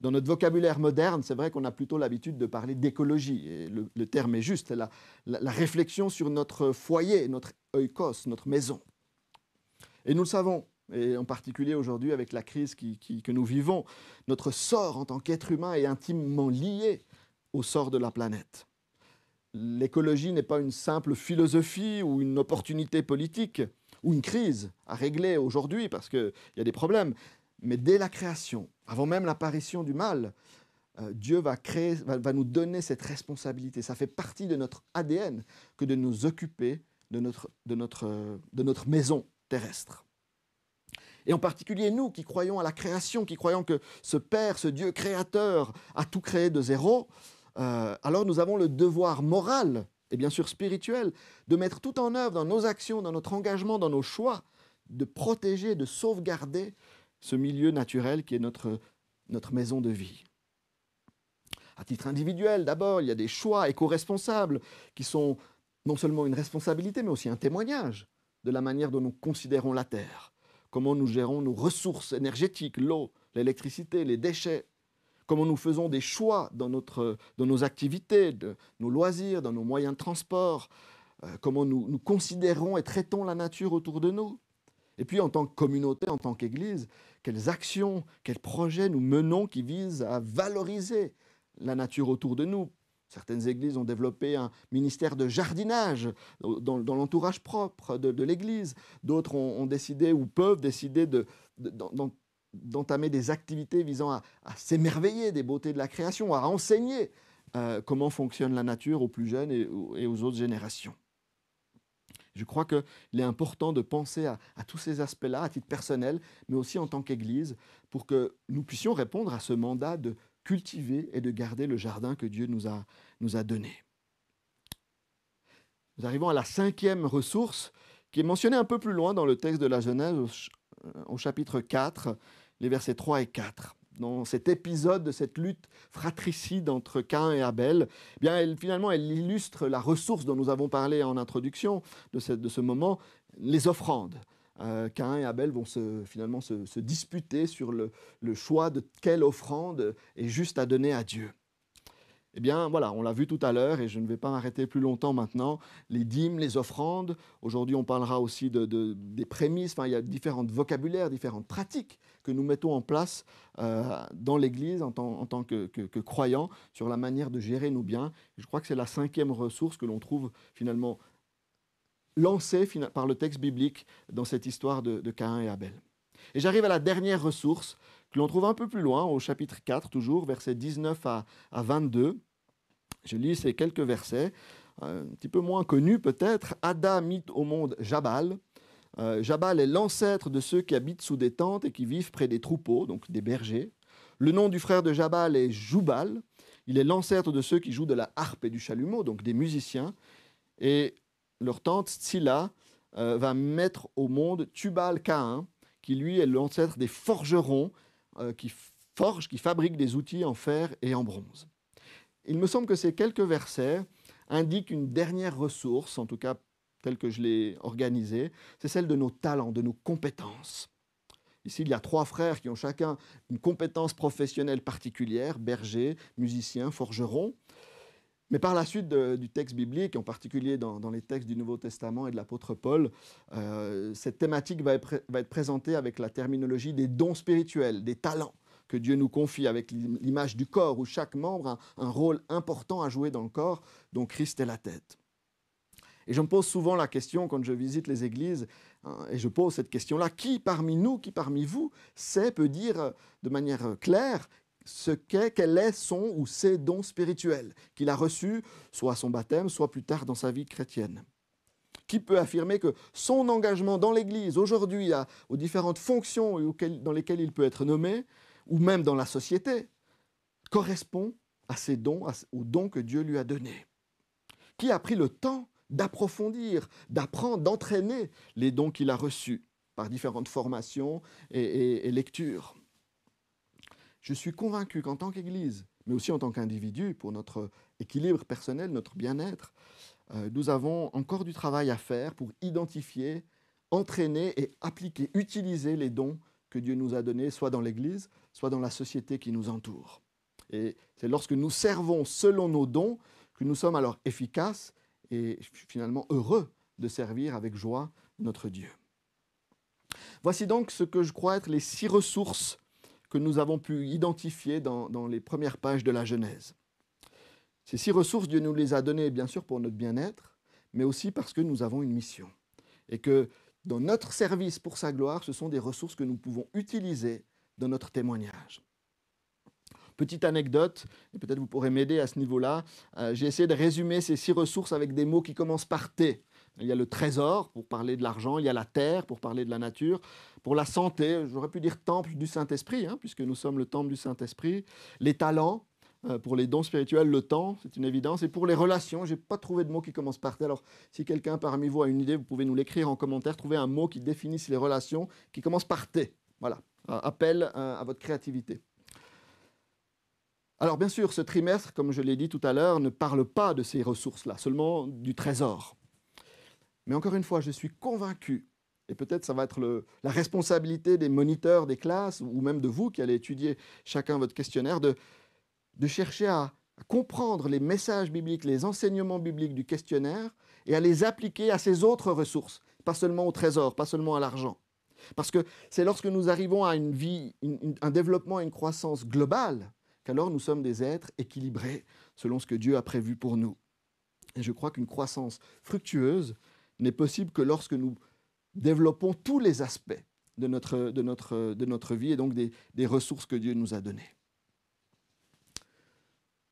Dans notre vocabulaire moderne, c'est vrai qu'on a plutôt l'habitude de parler d'écologie, et le, terme est juste, la, la- réflexion sur notre foyer, notre oikos, notre maison. Et nous le savons, et en particulier aujourd'hui avec la crise qui- que nous vivons, notre sort en tant qu'être humain est intimement lié au sort de la planète. L'écologie n'est pas une simple philosophie ou une opportunité politique ou une crise à régler aujourd'hui parce qu'il y a des problèmes. Mais dès la création, avant même l'apparition du mal, euh, Dieu va, créer, va, nous donner cette responsabilité. Ça fait partie de notre ADN que de nous occuper de notre, de notre, euh, de notre maison terrestre. Et en particulier nous qui croyons à la création, qui croyons que ce Père, ce Dieu créateur, a tout créé de zéro, euh, alors nous avons le devoir moral et bien sûr spirituel de mettre tout en œuvre dans nos actions, dans notre engagement, dans nos choix, de protéger, de sauvegarder ce milieu naturel qui est notre, notre maison de vie. À titre individuel, d'abord, il y a des choix éco-responsables qui sont non seulement une responsabilité, mais aussi un témoignage de la manière dont nous considérons la Terre, comment nous gérons nos ressources énergétiques, l'eau, l'électricité, les déchets, comment nous faisons des choix dans, notre, dans nos activités, nos loisirs, dans nos moyens de transport, euh, comment nous, considérons et traitons la nature autour de nous. Et puis en tant que communauté, en tant qu'Église, quelles actions, quels projets nous menons qui visent à valoriser la nature autour de nous. Certaines églises ont développé un ministère de jardinage dans, dans l'entourage propre de, l'Église. D'autres ont, décidé ou peuvent décider de, de- d'en- d'entamer des activités visant à, s'émerveiller des beautés de la création, à enseigner euh, comment fonctionne la nature aux plus jeunes et, aux- autres générations. Je crois qu'il est important de penser à, tous ces aspects-là, à titre personnel, mais aussi en tant qu'Église, pour que nous puissions répondre à ce mandat de cultiver et de garder le jardin que Dieu nous a, nous a donné. Nous arrivons à la cinquième ressource qui est mentionné un peu plus loin dans le texte de la Genèse, au, chapitre 4, les versets 3 et 4 dans cet épisode de cette lutte fratricide entre Cain et Abel, eh bien elle, finalement, elle illustre la ressource dont nous avons parlé en introduction de, ce moment, les offrandes. Euh, Cain et Abel vont finalement se, disputer sur le, choix de quelle offrande est juste à donner à Dieu. Eh bien, voilà, on l'a vu tout à l'heure et je ne vais pas m'arrêter plus longtemps maintenant. Les dîmes, les offrandes. Aujourd'hui, on parlera aussi de, des prémices. Enfin, il y a différents vocabulaires, différentes pratiques que nous mettons en place euh, dans l'Église en, tant que, croyants sur la manière de gérer nos biens. Je crois que c'est la cinquième ressource que l'on trouve finalement lancée par le texte biblique dans cette histoire de, Caïn et Abel. Et j'arrive à la dernière ressource que l'on trouve un peu plus loin, au chapitre 4, toujours, versets 19 à, 22. Je lis ces quelques versets, un petit peu moins connus peut-être. Ada mit au monde Jabal. Euh, Jabal est l'ancêtre de ceux qui habitent sous des tentes et qui vivent près des troupeaux, donc des bergers. Le nom du frère de Jabal est Joubal. Il est l'ancêtre de ceux qui jouent de la harpe et du chalumeau, donc des musiciens. Et leur tante Tsila euh, va mettre au monde Tubal-Caïn, qui lui est l'ancêtre des forgerons euh, qui forgent, qui fabriquent des outils en fer et en bronze. Il me semble que ces quelques versets indiquent une dernière ressource, en tout cas telle que je l'ai organisée, c'est celle de nos talents, de nos compétences. Ici, il y a trois frères qui ont chacun une compétence professionnelle particulière, berger, musicien, forgeron. Mais par la suite du texte biblique, en particulier dans, les textes du Nouveau Testament et de l'apôtre Paul, euh, cette thématique va être, présentée avec la terminologie des dons spirituels, des talents que Dieu nous confie avec l'image du corps, où chaque membre a un rôle important à jouer dans le corps, dont Christ est la tête. Et je me pose souvent la question quand je visite les églises, hein, et je pose cette question-là, qui parmi nous, qui parmi vous, sait, peut dire de manière claire ce qu'est, quel est son ou ses dons spirituels qu'il a reçus, soit à son baptême, soit plus tard dans sa vie chrétienne? Qui peut affirmer que son engagement dans l'Église, aujourd'hui, aux différentes fonctions dans lesquelles il peut être nommé, ou même dans la société, correspond à ses dons, aux dons que Dieu lui a donnés? Qui a pris le temps d'approfondir, d'apprendre, d'entraîner les dons qu'il a reçus par différentes formations et lectures je suis convaincu qu'en tant qu'Église, mais aussi en tant qu'individu, pour notre équilibre personnel, notre bien-être, euh, nous avons encore du travail à faire pour identifier, entraîner et appliquer, utiliser les dons que Dieu nous a donnés, soit dans l'Église, soit dans la société qui nous entoure. Et c'est lorsque nous servons selon nos dons que nous sommes alors efficaces et finalement heureux de servir avec joie notre Dieu. Voici donc ce que je crois être les six ressources que nous avons pu identifier dans, les premières pages de la Genèse. Ces six ressources, Dieu nous les a données bien sûr pour notre bien-être, mais aussi parce que nous avons une mission. Et que dans notre service pour sa gloire, ce sont des ressources que nous pouvons utiliser dans notre témoignage. Petite anecdote, et peut-être vous pourrez m'aider à ce niveau-là, euh, j'ai essayé de résumer ces six ressources avec des mots qui commencent par T. Il y a le trésor pour parler de l'argent, il y a la terre pour parler de la nature, pour la santé, j'aurais pu dire temple du Saint-Esprit, hein, puisque nous sommes le temple du Saint-Esprit, les talents, euh, pour les dons spirituels, le temps, c'est une évidence, et pour les relations, je n'ai pas trouvé de mot qui commence par T. Alors, si quelqu'un parmi vous a une idée, vous pouvez nous l'écrire en commentaire, trouver un mot qui définisse les relations, qui commence par T. Voilà, appel euh, à votre créativité. Alors bien sûr, ce trimestre, comme je l'ai dit tout à l'heure, ne parle pas de ces ressources-là, seulement du trésor. Mais encore une fois, je suis convaincu, et peut-être ça va être la responsabilité des moniteurs des classes, ou même de vous qui allez étudier chacun votre questionnaire, de, chercher à, comprendre les messages bibliques, les enseignements bibliques du questionnaire, et à les appliquer à ces autres ressources, pas seulement au trésor, pas seulement à l'argent. Parce que c'est lorsque nous arrivons à une vie, un développement, une croissance globale, qu'alors nous sommes des êtres équilibrés selon ce que Dieu a prévu pour nous. Et je crois qu'une croissance fructueuse n'est possible que lorsque nous développons tous les aspects de notre, de notre, de notre vie et donc des, des ressources que Dieu nous a données.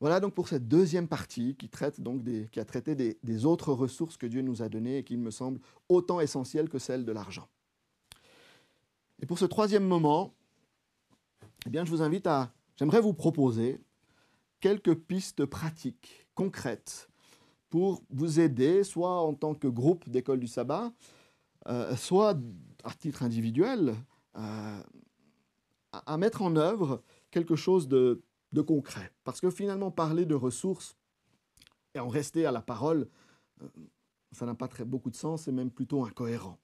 Voilà donc pour cette deuxième partie qui, traite donc des, qui a traité des, des, autres ressources que Dieu nous a données et qui me semblent autant essentielles que celles de l'argent. Et pour ce troisième moment, eh bien, je vous invite à, j'aimerais vous proposer quelques pistes pratiques, concrètes, pour vous aider, soit en tant que groupe d'école du sabbat, euh, soit à titre individuel, euh, à, mettre en œuvre quelque chose de, concret. Parce que finalement, parler de ressources et en rester à la parole, euh, ça n'a pas très, beaucoup de sens, c'est même plutôt incohérent.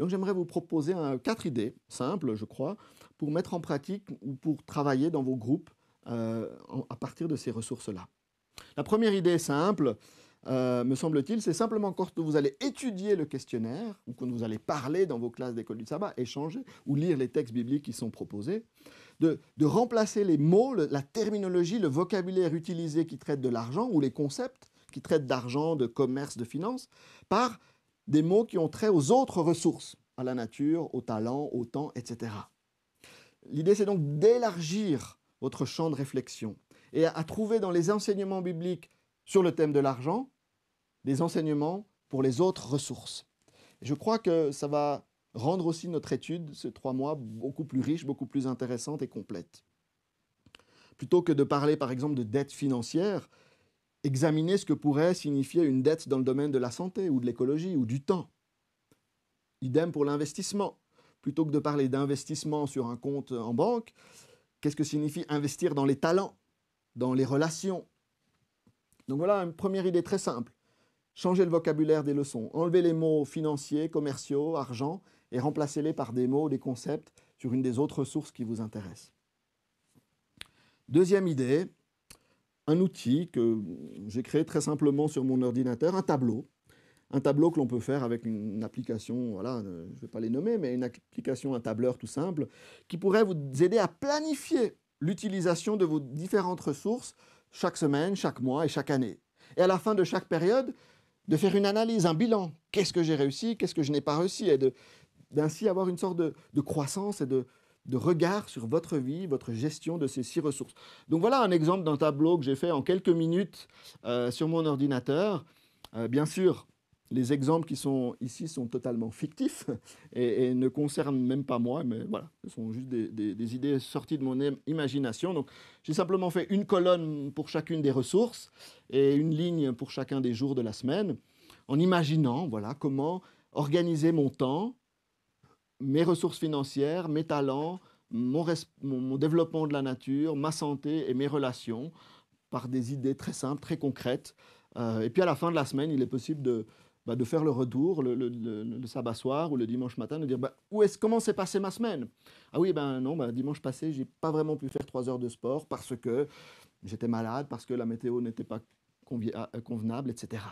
Donc j'aimerais vous proposer quatre idées, simples je crois, pour mettre en pratique ou pour travailler dans vos groupes à partir de ces ressources-là. La première idée simple, euh, me semble-t-il, c'est simplement quand vous allez étudier le questionnaire, ou quand vous allez parler dans vos classes d'école du sabbat, échanger, ou lire les textes bibliques qui sont proposés, de, remplacer les mots, la terminologie, le vocabulaire utilisé qui traite de l'argent, ou les concepts qui traitent d'argent, de commerce, de finance, par des mots qui ont trait aux autres ressources, à la nature, au talent, au temps, etc. L'idée, c'est donc d'élargir votre champ de réflexion et à trouver dans les enseignements bibliques sur le thème de l'argent, des enseignements pour les autres ressources. je crois que ça va rendre aussi notre étude, ces trois mois, beaucoup plus riche, beaucoup plus intéressante et complète. Plutôt que de parler par exemple de dette financière, examiner ce que pourrait signifier une dette dans le domaine de la santé ou de l'écologie ou du temps. Idem pour l'investissement. Plutôt que de parler d'investissement sur un compte en banque, qu'est-ce que signifie investir dans les talents, dans les relations, donc voilà une première idée très simple. Changer le vocabulaire des leçons. Enlever les mots financiers, commerciaux, argent et remplacer-les par des mots, des concepts sur une des autres sources qui vous intéressent. Deuxième idée, un outil que j'ai créé très simplement sur mon ordinateur, un tableau. Un tableau que l'on peut faire avec une application, voilà, je ne vais pas les nommer, mais une application, un tableur tout simple, qui pourrait vous aider à planifier l'utilisation de vos différentes ressources chaque semaine, chaque mois et chaque année. Et à la fin de chaque période, de faire une analyse, un bilan. Qu'est-ce que j'ai réussi, qu'est-ce que je n'ai pas réussi, et d'ainsi avoir une sorte de, croissance et de, regard sur votre vie, votre gestion de ces six ressources. Donc voilà un exemple d'un tableau que j'ai fait en quelques minutes euh, sur mon ordinateur. Euh, bien sûr, les exemples qui sont ici sont totalement fictifs [LAUGHS] et, ne concernent même pas moi, mais voilà, ce sont juste des, idées sorties de mon imagination. Donc, j'ai simplement fait une colonne pour chacune des ressources et une ligne pour chacun des jours de la semaine, en imaginant, voilà, comment organiser mon temps, mes ressources financières, mes talents, mon, développement de la nature, ma santé et mes relations par des idées très simples, très concrètes. Euh, et puis à la fin de la semaine, il est possible de, bah, faire le retour le, sabbat soir ou le dimanche matin, de dire bah, comment s'est passée ma semaine? Ah oui, ben non, ben, dimanche passé, j'ai pas vraiment pu faire trois heures de sport parce que j'étais malade, parce que la météo n'était pas euh, convenable, etc.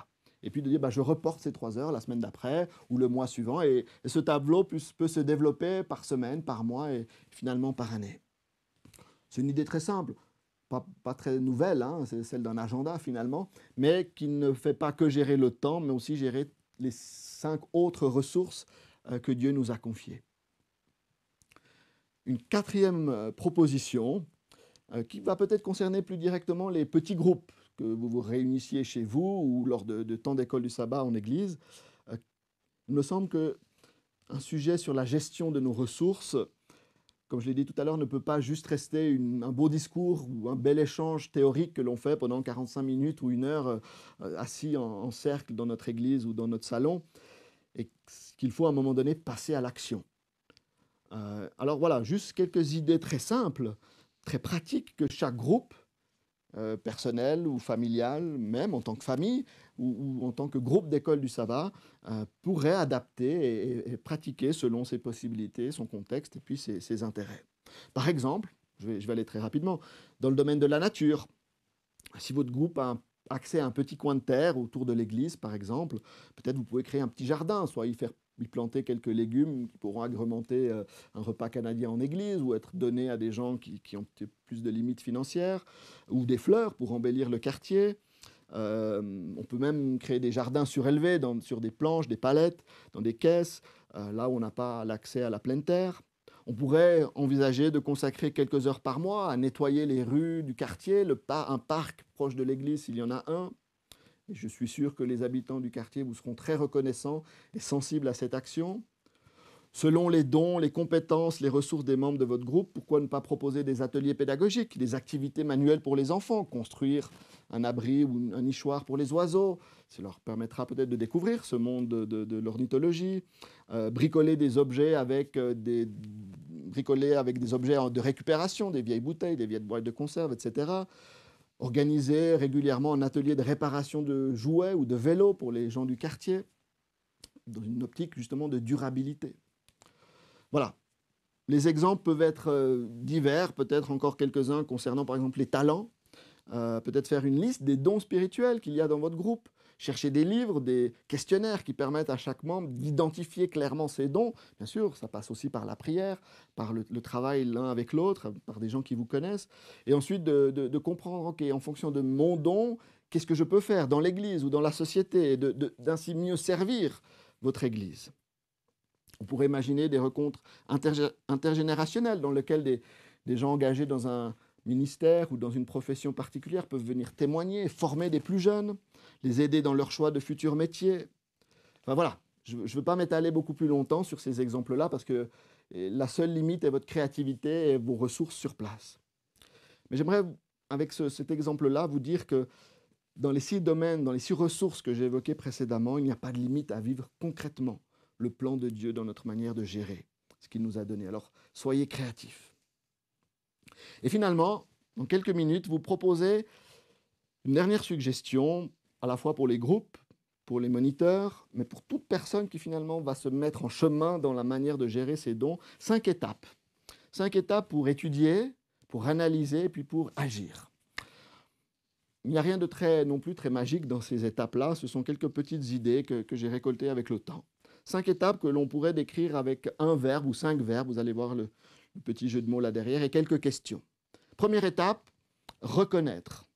Et puis de dire, bah, je reporte ces trois heures la semaine d'après ou le mois suivant. Et, ce tableau peut, se développer par semaine, par mois et finalement par année. C'est une idée très simple pas, très nouvelle, hein, c'est celle d'un agenda finalement, mais qui ne fait pas que gérer le temps, mais aussi gérer les cinq autres ressources euh, que Dieu nous a confiées. Une quatrième euh, proposition, euh, qui va peut-être concerner plus directement les petits groupes que vous vous réunissiez chez vous ou lors de, de temps d'école du sabbat en église. il me semble que un sujet sur la gestion de nos ressources comme je l'ai dit tout à l'heure, ne peut pas juste rester un beau discours ou un bel échange théorique que l'on fait pendant 45 minutes ou une heure euh, assis en, cercle dans notre église ou dans notre salon, et qu'il faut à un moment donné passer à l'action. Euh, alors voilà, juste quelques idées très simples, très pratiques que chaque groupe euh, personnel ou familial, même en tant que famille ou, en tant que groupe d'école du sabbat, euh, pourrait adapter et, pratiquer selon ses possibilités, son contexte et puis ses, intérêts. Par exemple, je vais, aller très rapidement, dans le domaine de la nature, si votre groupe a accès à un petit coin de terre autour de l'église, par exemple, peut-être vous pouvez créer un petit jardin, soit y faire y planter quelques légumes qui pourront agrémenter euh, un repas canadien en église ou être donnés à des gens qui, ont plus de limites financières, ou des fleurs pour embellir le quartier. Euh, on peut même créer des jardins surélevés sur des planches, des palettes, dans des caisses, euh, là où on n'a pas l'accès à la pleine terre. On pourrait envisager de consacrer quelques heures par mois à nettoyer les rues du quartier, le un parc proche de l'église s'il y en a un, je suis sûr que les habitants du quartier vous seront très reconnaissants et sensibles à cette action. Selon les dons, les compétences, les ressources des membres de votre groupe, pourquoi ne pas proposer des ateliers pédagogiques, des activités manuelles pour les enfants, construire un abri ou un nichoir pour les oiseaux, ça leur permettra peut-être de découvrir ce monde de, l'ornithologie, euh, bricoler des objets avec euh, des bricoler avec des objets de récupération, des vieilles bouteilles, des vieilles boîtes de conserve, etc. Organiser régulièrement un atelier de réparation de jouets ou de vélos pour les gens du quartier, dans une optique justement de durabilité. Voilà. Les exemples peuvent être euh, divers, peut-être encore quelques-uns concernant par exemple les talents, euh, peut-être faire une liste des dons spirituels qu'il y a dans votre groupe, chercher des livres, des questionnaires qui permettent à chaque membre d'identifier clairement ses dons. Bien sûr, ça passe aussi par la prière, par le, travail l'un avec l'autre, par des gens qui vous connaissent. Et ensuite de, comprendre, OK, en fonction de mon don, qu'est-ce que je peux faire dans l'Église ou dans la société, et d'ainsi mieux servir votre Église. On pourrait imaginer des rencontres intergénérationnelles dans lesquelles des, gens engagés dans un ministère ou dans une profession particulière peuvent venir témoigner, former des plus jeunes, les aider dans leur choix de futur métier. Enfin voilà, je ne veux pas m'étaler beaucoup plus longtemps sur ces exemples-là parce que eh, la seule limite est votre créativité et vos ressources sur place. Mais j'aimerais, avec cet exemple-là, vous dire que dans les six domaines, dans les six ressources que j'ai évoquées précédemment, il n'y a pas de limite à vivre concrètement le plan de Dieu dans notre manière de gérer ce qu'il nous a donné. Alors, soyez créatifs. Et finalement, dans quelques minutes, vous proposez une dernière suggestion, à la fois pour les groupes, pour les moniteurs, mais pour toute personne qui finalement va se mettre en chemin dans la manière de gérer ses dons. Cinq étapes. Cinq étapes pour étudier, pour analyser puis pour agir. Il n'y a rien de très non plus très magique dans ces étapes-là. Ce sont quelques petites idées que j'ai récoltées avec le temps. Cinq étapes que l'on pourrait décrire avec un verbe ou cinq verbes. Vous allez voir le, petit jeu de mots là derrière et quelques questions. Première étape, reconnaître.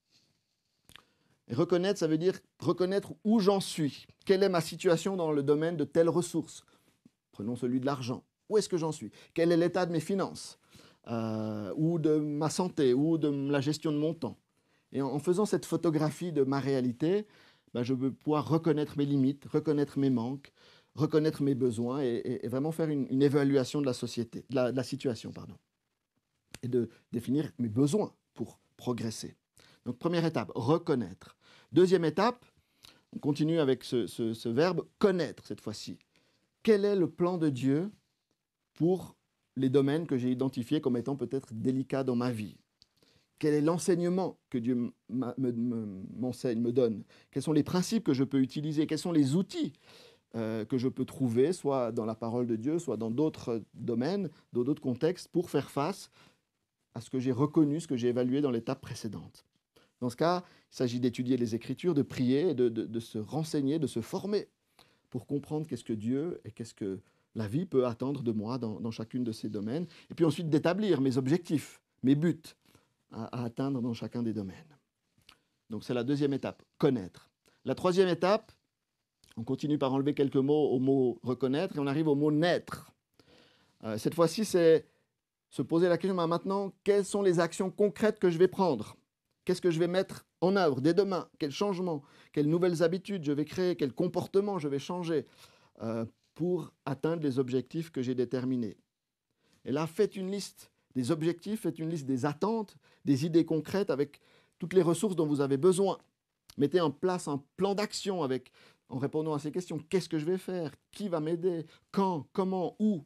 Reconnaître, ça veut dire reconnaître où j'en suis. Quelle est ma situation dans le domaine de telle ressource? Prenons celui de l'argent. Où est-ce que j'en suis? Quel est l'état de mes finances? Euh, Ou de ma santé? Ou de la gestion de mon temps? Et en, faisant cette photographie de ma réalité, ben, je veux pouvoir reconnaître mes limites, reconnaître mes manques, reconnaître mes besoins et, vraiment faire une, évaluation de la société, de la, situation, pardon, et de définir mes besoins pour progresser. Donc première étape, reconnaître. Deuxième étape, on continue avec ce, verbe connaître cette fois-ci. Quel est le plan de Dieu pour les domaines que j'ai identifiés comme étant peut-être délicats dans ma vie? Quel est l'enseignement que Dieu m'enseigne, me donne? Quels sont les principes que je peux utiliser? Quels sont les outils euh, que je peux trouver, soit dans la parole de Dieu, soit dans d'autres domaines, dans d'autres contextes, pour faire face à ce que j'ai reconnu, ce que j'ai évalué dans l'étape précédente? Dans ce cas, il s'agit d'étudier les Écritures, de prier, de, se renseigner, de se former pour comprendre qu'est-ce que Dieu et qu'est-ce que la vie peut attendre de moi dans, chacune de ces domaines, et puis ensuite d'établir mes objectifs, mes buts à, atteindre dans chacun des domaines. Donc c'est la deuxième étape, connaître. La troisième étape, on continue par enlever quelques mots au mot reconnaître et on arrive au mot naître. Euh, cette fois-ci, c'est se poser la question maintenant, quelles sont les actions concrètes que je vais prendre? Qu'est-ce que je vais mettre en œuvre dès demain? Quels changements Quelles nouvelles habitudes je vais créer? Quels comportements je vais changer euh, pour atteindre les objectifs que j'ai déterminés? Et là, faites une liste des objectifs, faites une liste des attentes, des idées concrètes avec toutes les ressources dont vous avez besoin. Mettez en place un plan d'action avec en répondant à ces questions. Qu'est-ce que je vais faire? Qui va m'aider? Quand? Comment? Où?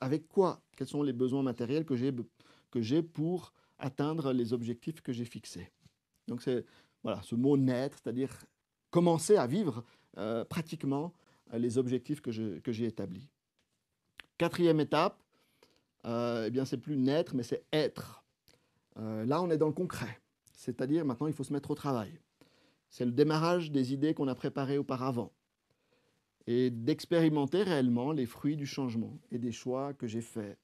Avec quoi? Quels sont les besoins matériels que j'ai, que j'ai pour atteindre les objectifs que j'ai fixés Donc c'est voilà, ce mot naître, c'est-à-dire commencer à vivre euh, pratiquement euh, les objectifs que, j'ai établis. Quatrième étape, euh, eh bien c'est plus naître, mais c'est être. là, on est dans le concret. C'est-à-dire maintenant, il faut se mettre au travail. C'est le démarrage des idées qu'on a préparées auparavant et d'expérimenter réellement les fruits du changement et des choix que j'ai faits.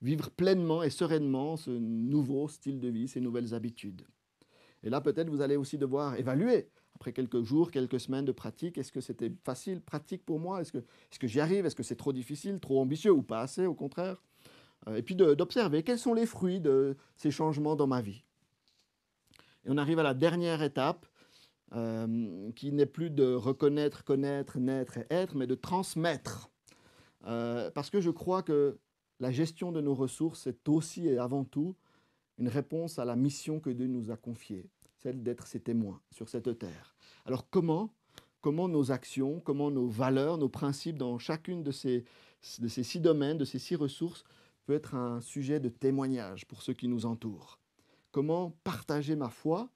Vivre pleinement et sereinement ce nouveau style de vie, ces nouvelles habitudes. Et là, peut-être, vous allez aussi devoir évaluer, après quelques jours, quelques semaines de pratique, est-ce que c'était facile, pratique pour moi? Est-ce que, est que j'y arrive? Est-ce que c'est trop difficile, trop ambitieux ou pas assez, au contraire? Euh, Et puis d'observer quels sont les fruits de ces changements dans ma vie. Et on arrive à la dernière étape, euh, qui n'est plus de reconnaître, connaître, naître et être, mais de transmettre. Euh, parce que je crois que la gestion de nos ressources est aussi et avant tout une réponse à la mission que Dieu nous a confiée, celle d'être ses témoins sur cette terre. Alors comment, comment nos actions, comment nos valeurs, nos principes dans chacune de ces, de ces six domaines, de ces six ressources, peut être un sujet de témoignage pour ceux qui nous entourent? Comment partager ma foi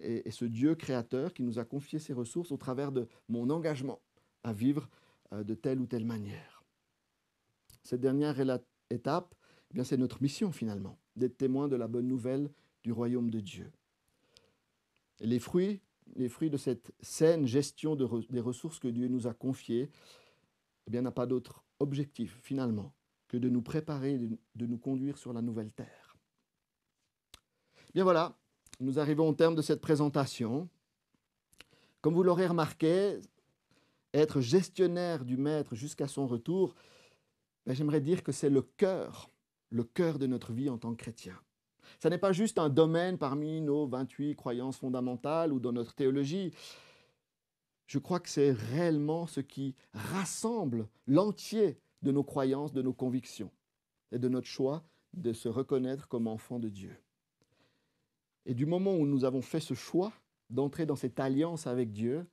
et, ce Dieu créateur qui nous a confié ces ressources au travers de mon engagement à vivre euh, de telle ou telle manière? Cette dernière étape, eh bien, c'est notre mission finalement, d'être témoin de la bonne nouvelle du royaume de Dieu. Et les fruits, les fruits de cette saine gestion des ressources que Dieu nous a confiées, eh bien, n'a pas d'autre objectif finalement que de nous préparer, de nous conduire sur la nouvelle terre. Bien voilà, nous arrivons au terme de cette présentation. Comme vous l'aurez remarqué, être gestionnaire du maître jusqu'à son retour, ben, j'aimerais dire que c'est le cœur, le cœur de notre vie en tant que chrétien. Ce n'est pas juste un domaine parmi nos 28 croyances fondamentales ou dans notre théologie. Je crois que c'est réellement ce qui rassemble l'entier de nos croyances, de nos convictions et de notre choix de se reconnaître comme enfant de Dieu. Et du moment où nous avons fait ce choix d'entrer dans cette alliance avec Dieu,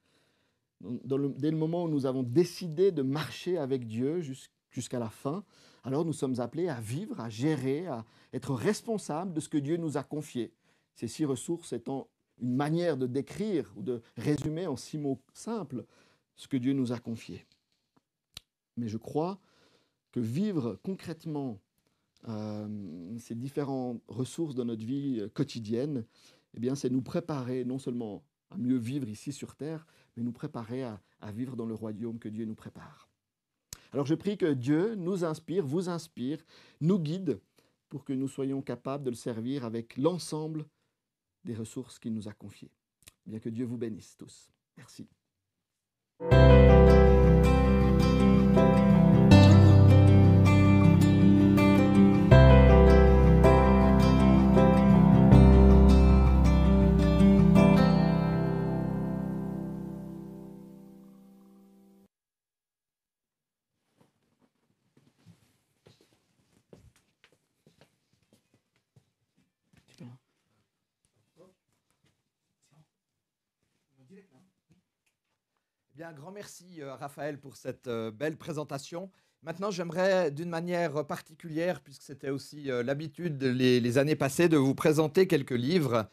dès le moment où nous avons décidé de marcher avec Dieu jusqu'à la fin, alors nous sommes appelés à vivre, à gérer, à être responsables de ce que Dieu nous a confié. Ces six ressources étant une manière de décrire ou de résumer en six mots simples ce que Dieu nous a confié. Mais je crois que vivre concrètement euh, ces différentes ressources dans notre vie euh, quotidienne, eh bien, c'est nous préparer non seulement à mieux vivre ici sur terre, mais nous préparer à vivre dans le royaume que Dieu nous prépare. Alors je prie que Dieu nous inspire, vous inspire, nous guide pour que nous soyons capables de le servir avec l'ensemble des ressources qu'il nous a confiées. Bien que Dieu vous bénisse tous. Merci. Un grand merci euh, Raphaël pour cette euh, belle présentation. Maintenant, j'aimerais d'une manière particulière, puisque c'était aussi euh, l'habitude les, années passées, de vous présenter quelques livres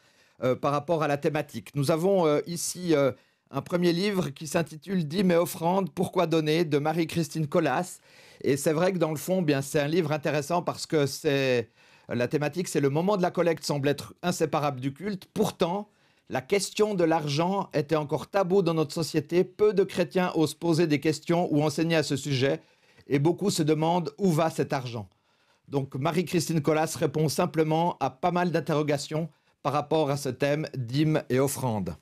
par rapport à la thématique. Nous avons ici un premier livre qui s'intitule Dîmes et offrandes, pourquoi donner de Marie-Christine Collas. Et c'est vrai que dans le fond, bien, c'est un livre intéressant parce que c'est la thématique, c'est le moment de la collecte semble être inséparable du culte. Pourtant, la question de l'argent était encore tabou dans notre société. Peu de chrétiens osent poser des questions ou enseigner à ce sujet. Et beaucoup se demandent où va cet argent. Donc Marie-Christine Collas répond simplement à pas mal d'interrogations par rapport à ce thème dîmes et offrandes.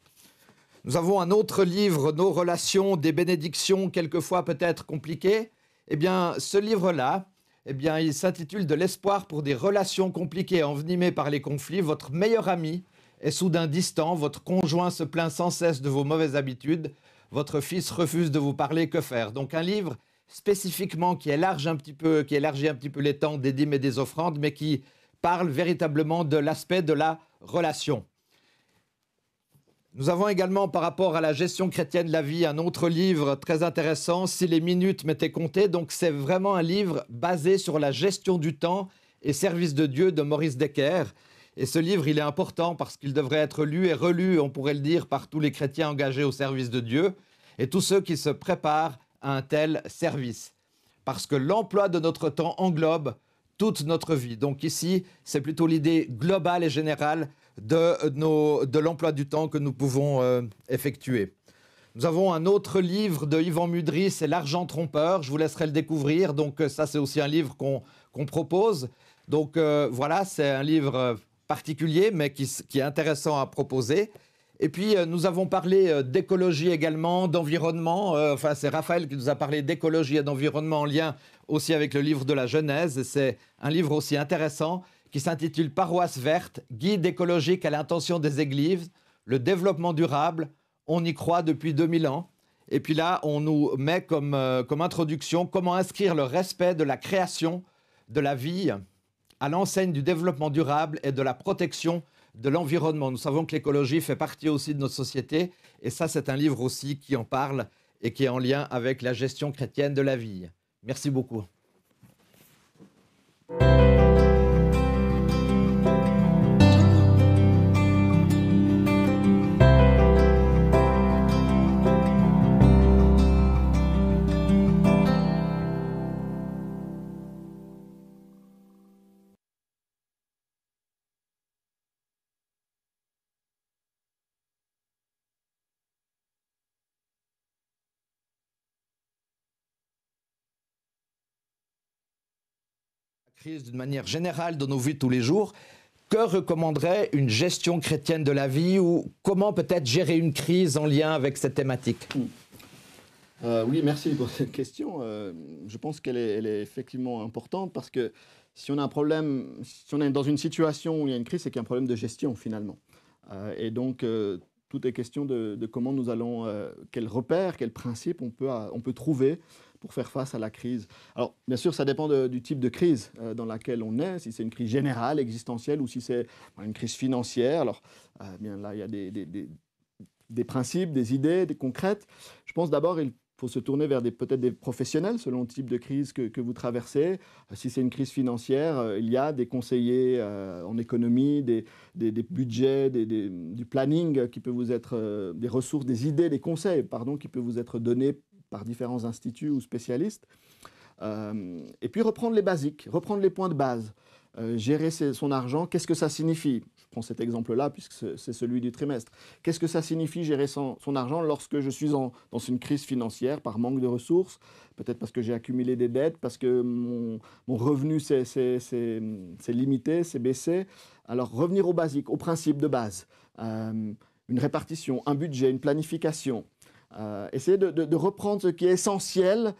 Nous avons un autre livre, Nos relations, des bénédictions, quelquefois peut-être compliquées. Eh bien, ce livre-là, eh bien, il s'intitule De l'espoir pour des relations compliquées envenimées par les conflits. Votre meilleur ami est soudain distant, votre conjoint se plaint sans cesse de vos mauvaises habitudes, votre fils refuse de vous parler, que faire? Donc un livre spécifiquement qui élargit un petit peu, qui élargit un petit peu les temps des dîmes et des offrandes, mais qui parle véritablement de l'aspect de la relation. Nous avons également, par rapport à la gestion chrétienne de la vie, un autre livre très intéressant, Si les minutes m'étaient comptées. Donc, c'est vraiment un livre basé sur la gestion du temps et service de Dieu de Maurice Decker. Et ce livre, il est important parce qu'il devrait être lu et relu, on pourrait le dire, par tous les chrétiens engagés au service de Dieu et tous ceux qui se préparent à un tel service. Parce que l'emploi de notre temps englobe toute notre vie. Donc ici, c'est plutôt l'idée globale et générale de, l'emploi du temps que nous pouvons euh, effectuer. Nous avons un autre livre de Yvan Mudry, c'est L'argent trompeur. Je vous laisserai le découvrir. Donc ça, c'est aussi un livre qu'on propose. Donc euh, voilà, c'est un livre particulier, mais qui, est intéressant à proposer. Et puis, euh, nous avons parlé euh, d'écologie également, d'environnement. Euh, enfin, c'est Raphaël qui nous a parlé d'écologie et d'environnement en lien aussi avec le livre de la Genèse. C'est un livre aussi intéressant qui s'intitule Paroisse verte, guide écologique à l'intention des églises, le développement durable. On y croit depuis 2000 ans. Et puis là, on nous met comme, comme introduction comment inscrire le respect de la création, de la vie, à l'enseigne du développement durable et de la protection de l'environnement. Nous savons que l'écologie fait partie aussi de notre société, et ça, c'est un livre aussi qui en parle et qui est en lien avec la gestion chrétienne de la vie. Merci beaucoup. D'une manière générale dans nos vies tous les jours, que recommanderait une gestion chrétienne de la vie ou comment peut-être gérer une crise en lien avec cette thématique? Euh, Oui, merci pour cette question. Euh, je pense qu'elle est, est, effectivement importante parce que si on a un problème, si on est dans une situation où il y a une crise, c'est qu'il y a un problème de gestion finalement. Euh, et donc, tout est question de, de comment nous allons, quels repères, quels principes on peut, on peut trouver pour faire face à la crise. Alors, bien sûr, ça dépend du type de crise euh, dans laquelle on est, si c'est une crise générale, existentielle, ou si c'est une crise financière. Alors, euh, bien là, il y a des, des, principes, des idées, des concrètes. Je pense d'abord, il faut se tourner vers peut-être des professionnels selon le type de crise que, vous traversez. Euh, si c'est une crise financière, il y a des conseillers en économie, des, des budgets, du planning qui peut vous être, des ressources, des idées, des conseils, pardon, qui peuvent vous être donnés par différents instituts ou spécialistes. Euh, et puis reprendre les basiques, reprendre les points de base. Euh, gérer son argent, qu'est-ce que ça signifie? Je prends cet exemple-là puisque c'est celui du trimestre. Qu'est-ce que ça signifie gérer son, argent lorsque je suis dans une crise financière par manque de ressources? Peut-être parce que j'ai accumulé des dettes, parce que mon, revenu s'est limité, s'est baissé. Alors revenir aux basiques, aux principes de base. Euh, une répartition, un budget, une planification, euh, essayer de, reprendre ce qui est essentiel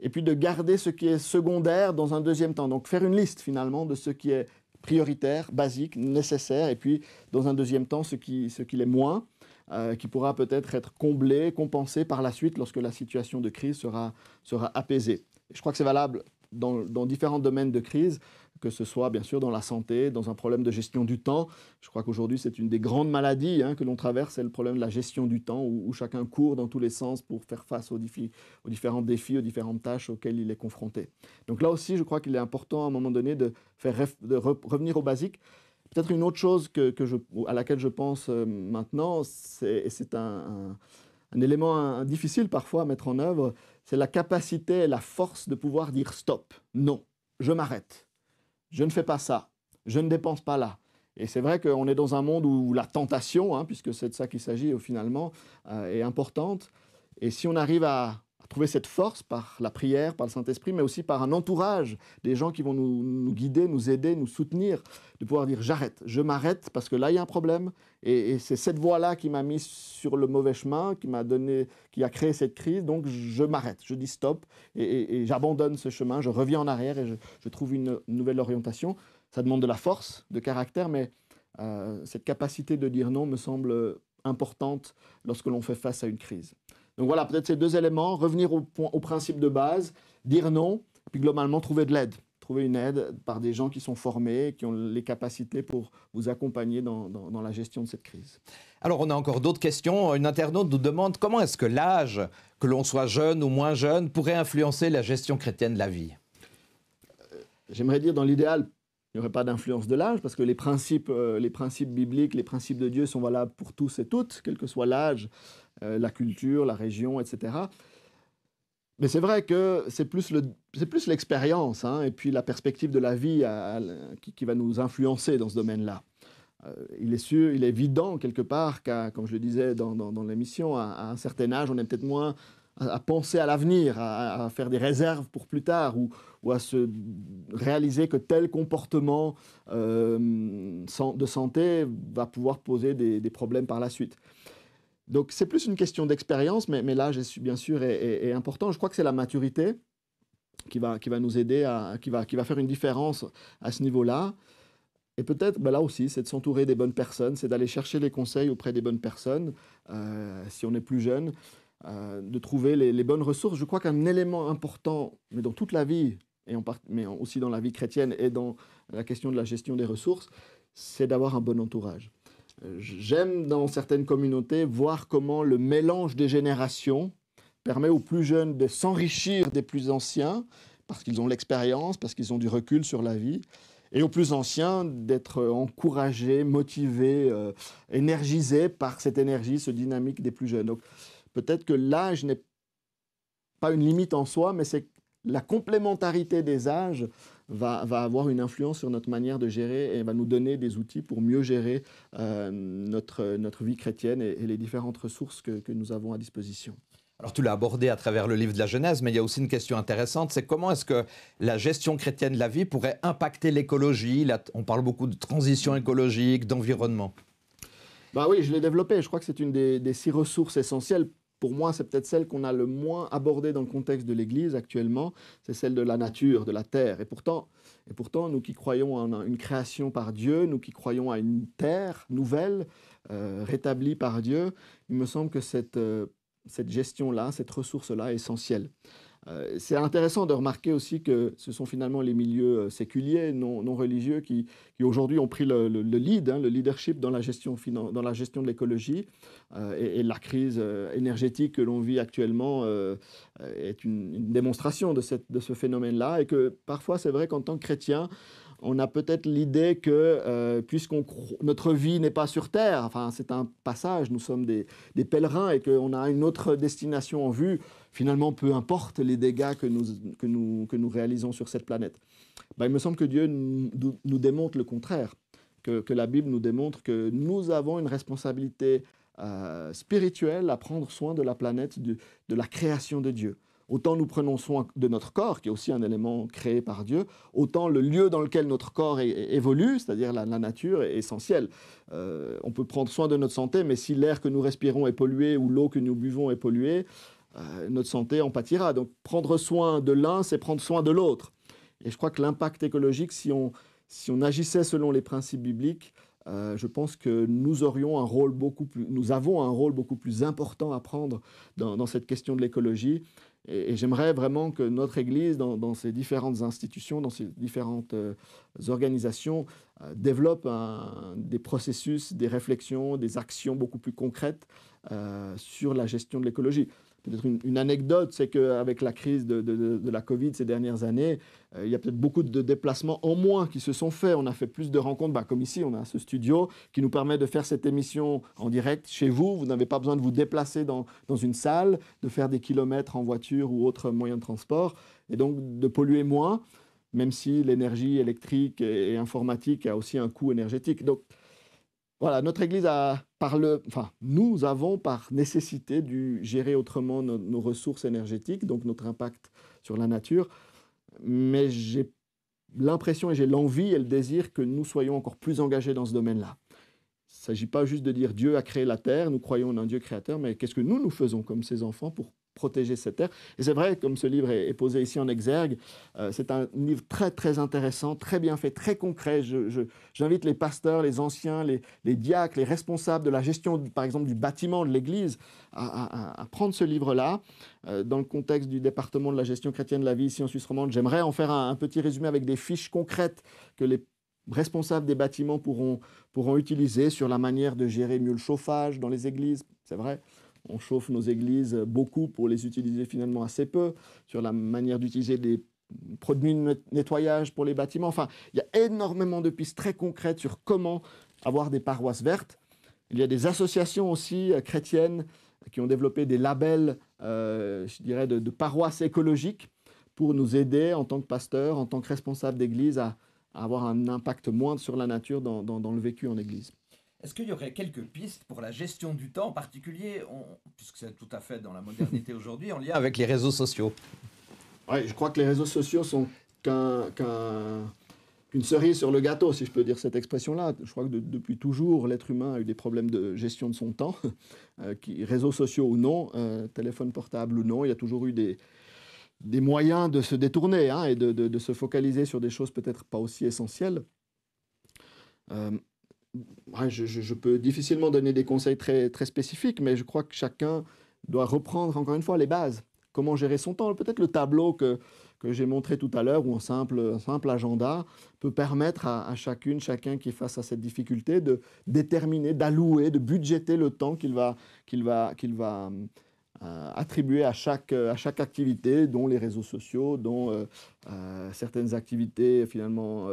et puis de garder ce qui est secondaire dans un deuxième temps. Donc faire une liste finalement de ce qui est prioritaire, basique, nécessaire, et puis dans un deuxième temps ce qui, ce qui l'est moins, euh, qui pourra peut-être être comblé, compensé par la suite lorsque la situation de crise sera, sera apaisée. je crois que c'est valable dans, dans différents domaines de crise que ce soit bien sûr dans la santé, dans un problème de gestion du temps. Je crois qu'aujourd'hui, c'est une des grandes maladies hein, que l'on traverse, c'est le problème de la gestion du temps, où, chacun court dans tous les sens pour faire face aux, différents défis, aux différentes tâches auxquelles il est confronté. Donc là aussi, je crois qu'il est important à un moment donné de, revenir aux basiques. Peut-être une autre chose à laquelle je pense euh, maintenant, et c'est un, élément difficile parfois à mettre en œuvre, c'est la capacité la force de pouvoir dire stop, non, je m'arrête je ne fais pas ça, je ne dépense pas là. Et c'est vrai qu'on est dans un monde où la tentation, hein, puisque c'est de ça qu'il s'agit finalement, euh, est importante. Et si on arrive à, trouver cette force par la prière, par le Saint-Esprit, mais aussi par un entourage, des gens qui vont nous, guider, nous aider, nous soutenir, de pouvoir dire j'arrête, je m'arrête parce que là il y a un problème. Et, c'est cette voie-là qui m'a mis sur le mauvais chemin, qui m'a donné, qui a créé cette crise. Donc je m'arrête, je dis stop et, j'abandonne ce chemin, je reviens en arrière et je, trouve une, nouvelle orientation. Ça demande de la force, de caractère, mais euh, cette capacité de dire non me semble importante lorsque l'on fait face à une crise. Donc voilà, peut-être ces deux éléments, revenir au, au principe de base, dire non, puis globalement trouver de l'aide. Trouver une aide par des gens qui sont formés, qui ont les capacités pour vous accompagner dans, dans, la gestion de cette crise. Alors on a encore d'autres questions. Une internaute nous demande comment est-ce que l'âge, que l'on soit jeune ou moins jeune, pourrait influencer la gestion chrétienne de la vie? Euh, J'aimerais dire dans l'idéal, il n'y aurait pas d'influence de l'âge, parce que les principes, euh, les principes bibliques, les principes de Dieu sont valables pour tous et toutes, quel que soit l'âge, euh, la culture, la région, etc. Mais c'est vrai que c'est plus, le, l'expérience hein, et puis la perspective de la vie qui, va nous influencer dans ce domaine-là. Euh, il est sûr, il est évident quelque part qu'à, comme je le disais dans, l'émission, à, un certain âge, on est peut-être moins à, penser à l'avenir, à, faire des réserves pour plus tard ou, à se réaliser que tel comportement euh, de santé va pouvoir poser des, problèmes par la suite. Donc c'est plus une question d'expérience, mais, l'âge bien sûr est, important. Je crois que c'est la maturité qui va, qui va nous aider, qui, va, qui va faire une différence à ce niveau-là. Et peut-être, ben là aussi, c'est de s'entourer des bonnes personnes, c'est d'aller chercher les conseils auprès des bonnes personnes, euh, si on est plus jeune. De trouver les, bonnes ressources. Je crois qu'un élément important, mais dans toute la vie, et mais aussi dans la vie chrétienne et dans la question de la gestion des ressources, c'est d'avoir un bon entourage. J'aime dans certaines communautés voir comment le mélange des générations permet aux plus jeunes de s'enrichir des plus anciens, parce qu'ils ont l'expérience, parce qu'ils ont du recul sur la vie, et aux plus anciens d'être encouragés, motivés, euh, énergisés par cette énergie, ce dynamique des plus jeunes. Peut-être que l'âge n'est pas une limite en soi, mais c'est la complémentarité des âges va, avoir une influence sur notre manière de gérer et va nous donner des outils pour mieux gérer euh, notre, notre vie chrétienne et, les différentes ressources que, que nous avons à disposition. Alors tu l'as abordé à travers le livre de la Genèse, mais il y a aussi une question intéressante, c'est comment est-ce que la gestion chrétienne de la vie pourrait impacter l'écologie On parle beaucoup de transition écologique, d'environnement. Bah oui, je l'ai développé. Je crois que c'est une des, des, six ressources essentielles pour moi, c'est peut-être celle qu'on a le moins abordée dans le contexte de l'Église actuellement, c'est celle de la nature, de la terre. Et pourtant, nous qui croyons en une création par Dieu, nous qui croyons à une terre nouvelle, euh, rétablie par Dieu, il me semble que cette, euh, cette gestion-là, cette ressource-là est essentielle. Euh, c'est intéressant de remarquer aussi que ce sont finalement les milieux euh, séculiers, non, religieux, qui, aujourd'hui ont pris le, lead, hein, le leadership dans la gestion, dans la gestion de l'écologie. Euh, et, la crise énergétique que l'on vit actuellement est une, démonstration de, ce phénomène-là. Et que parfois, c'est vrai qu'en tant que chrétien, on a peut-être l'idée que puisque notre vie n'est pas sur Terre, enfin c'est un passage, nous sommes des pèlerins et qu'on a une autre destination en vue, finalement, peu importe les dégâts que nous, que nous, que nous réalisons sur cette planète. Ben, il me semble que Dieu nous, démontre le contraire, que, que, la Bible nous démontre que nous avons une responsabilité euh, spirituelle à prendre soin de la planète, de, de la création de Dieu. Autant nous prenons soin de notre corps, qui est aussi un élément créé par Dieu, autant le lieu dans lequel notre corps évolue, c'est-à-dire la, nature, est essentiel. Euh, on peut prendre soin de notre santé, mais si l'air que nous respirons est pollué ou l'eau que nous buvons est polluée, euh, notre santé en pâtira. Donc prendre soin de l'un, c'est prendre soin de l'autre. Et je crois que l'impact écologique, si on, si on agissait selon les principes bibliques, euh, je pense que nous aurions un rôle beaucoup plus, nous avons un rôle beaucoup plus important à prendre dans, cette question de l'écologie. Et, j'aimerais vraiment que notre Église, dans, ces différentes institutions, dans ces différentes euh, organisations, développe des processus, des réflexions, des actions beaucoup plus concrètes sur la gestion de l'écologie. Peut-être une, anecdote, c'est qu'avec la crise de, la Covid ces dernières années, euh, il y a peut-être beaucoup de déplacements en moins qui se sont faits. On a fait plus de rencontres, bah, comme ici, on a ce studio qui nous permet de faire cette émission en direct chez vous. Vous n'avez pas besoin de vous déplacer dans, une salle, de faire des kilomètres en voiture ou autre moyen de transport, et donc de polluer moins, même si l'énergie électrique et, informatique a aussi un coût énergétique. Voilà, notre Église a, par le, enfin, nous avons par nécessité dû gérer autrement nos, ressources énergétiques, donc notre impact sur la nature. Mais j'ai l'impression et j'ai l'envie et le désir que nous soyons encore plus engagés dans ce domaine-là. Il ne s'agit pas juste de dire Dieu a créé la terre, nous croyons en un Dieu créateur, mais qu'est-ce que nous, nous faisons comme ses enfants pour protéger cette terre. Et c'est vrai, comme ce livre est, posé ici en exergue, euh, c'est un livre très très intéressant, très bien fait, très concret. J'invite les pasteurs, les anciens, les, les, diacres, les responsables de la gestion, par exemple, du bâtiment de l'Église, à, prendre ce livre-là. Euh, dans le contexte du département de la gestion chrétienne de la vie ici en Suisse romande, j'aimerais en faire un, un, petit résumé avec des fiches concrètes que les responsables des bâtiments pourront, pourront utiliser sur la manière de gérer mieux le chauffage dans les églises. C'est vrai, on chauffe nos églises beaucoup pour les utiliser finalement assez peu, sur la manière d'utiliser des produits de nettoyage pour les bâtiments. Enfin, il y a énormément de pistes très concrètes sur comment avoir des paroisses vertes. Il y a des associations aussi euh, chrétiennes qui ont développé des labels, euh, je dirais, de, paroisses écologiques pour nous aider en tant que pasteur, en tant que responsable d'église à, avoir un impact moindre sur la nature dans le vécu en église. Est-ce qu'il y aurait quelques pistes pour la gestion du temps, en particulier, puisque c'est tout à fait dans la modernité [LAUGHS] aujourd'hui, en lien avec les réseaux sociaux Oui, je crois que les réseaux sociaux sont qu'une cerise sur le gâteau, si je peux dire cette expression-là. Je crois que depuis toujours, l'être humain a eu des problèmes de gestion de son temps, [LAUGHS] euh, qui, réseaux sociaux ou non, euh, téléphone portable ou non, il y a toujours eu des, des moyens de se détourner hein, et de, de, se focaliser sur des choses peut-être pas aussi essentielles. Euh, je, peux difficilement donner des conseils très, très spécifiques, mais je crois que chacun doit reprendre encore une fois les bases. Comment gérer son temps? Peut-être le tableau que, que j'ai montré tout à l'heure, ou un simple, simple agenda, peut permettre à, chacune, chacun qui est face à cette difficulté de déterminer, d'allouer, de budgéter le temps qu'il va, qu'il va, qu'il va euh, attribuer à chaque, à chaque activité, dont les réseaux sociaux, dont euh, euh, certaines activités finalement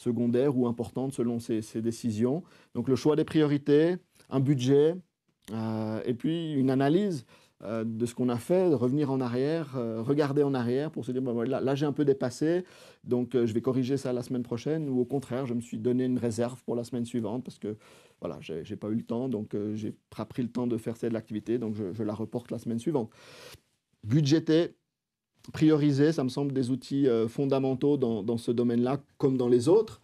secondaires ou importantes selon ses, décisions. Donc le choix des priorités, un budget, et puis une analyse euh, de ce qu'on a fait, de revenir en arrière, euh, regarder en arrière pour se dire, bah, là, j'ai un peu dépassé, donc euh, je vais corriger ça la semaine prochaine, ou au contraire, je me suis donné une réserve pour la semaine suivante parce que voilà, j'ai pas eu le temps, donc j'ai pas pris le temps de faire cette activité, donc je, la reporte la semaine suivante. Budgéter, prioriser, ça me semble des outils fondamentaux dans, dans ce domaine-là, comme dans les autres.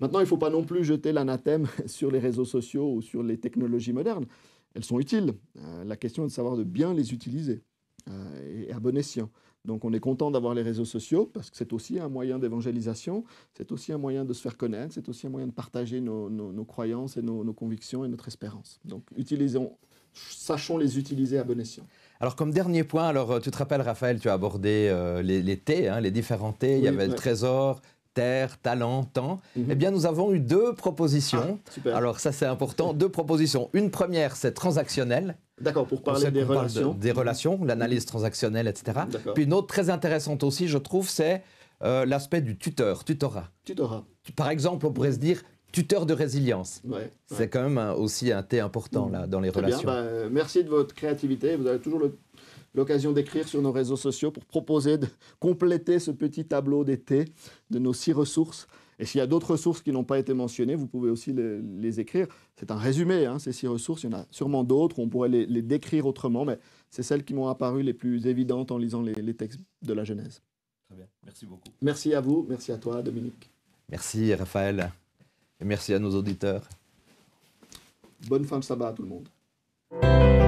Maintenant, il ne faut pas non plus jeter l'anathème [LAUGHS] sur les réseaux sociaux ou sur les technologies modernes elles sont utiles. Euh, la question est de savoir de bien les utiliser euh, et à bon escient. Donc on est content d'avoir les réseaux sociaux parce que c'est aussi un moyen d'évangélisation, c'est aussi un moyen de se faire connaître, c'est aussi un moyen de partager nos, croyances et nos, convictions et notre espérance. Donc utilisons, sachons les utiliser à bon escient. Alors comme dernier point, alors euh, tu te rappelles Raphaël, tu as abordé les, les, T, hein, les différents T, il y avait le trésor, terre, talent, temps, mhm. eh bien, nous avons eu deux propositions. Ah, Alors, ça, c'est important. deux propositions. Une première, c'est transactionnel. D'accord, pour parler des relations. des relations, l'analyse transactionnelle, etc. Puis une autre très intéressante aussi, je trouve, c'est euh, l'aspect du tuteur, tutorat. Tutorat. Par exemple, on pourrait se dire tuteur de résilience. c'est quand même aussi un T important là, dans les relations. Bah, merci de votre créativité. Vous avez toujours l'occasion d'écrire sur nos réseaux sociaux pour proposer de [LAUGHS] compléter ce petit tableau d'été de nos six ressources. Et s'il y a d'autres ressources qui n'ont pas été mentionnées, vous pouvez aussi les, écrire. C'est un résumé, hein, ces six ressources. Il y en a sûrement d'autres, on pourrait les, décrire autrement, mais c'est celles qui m'ont apparu les plus évidentes en lisant les, les textes de la Genèse. Très bien, merci beaucoup. Merci à vous, merci à toi, Dominique. Merci, Raphaël. Et merci à nos auditeurs. Bonne fin de sabbat à tout le monde.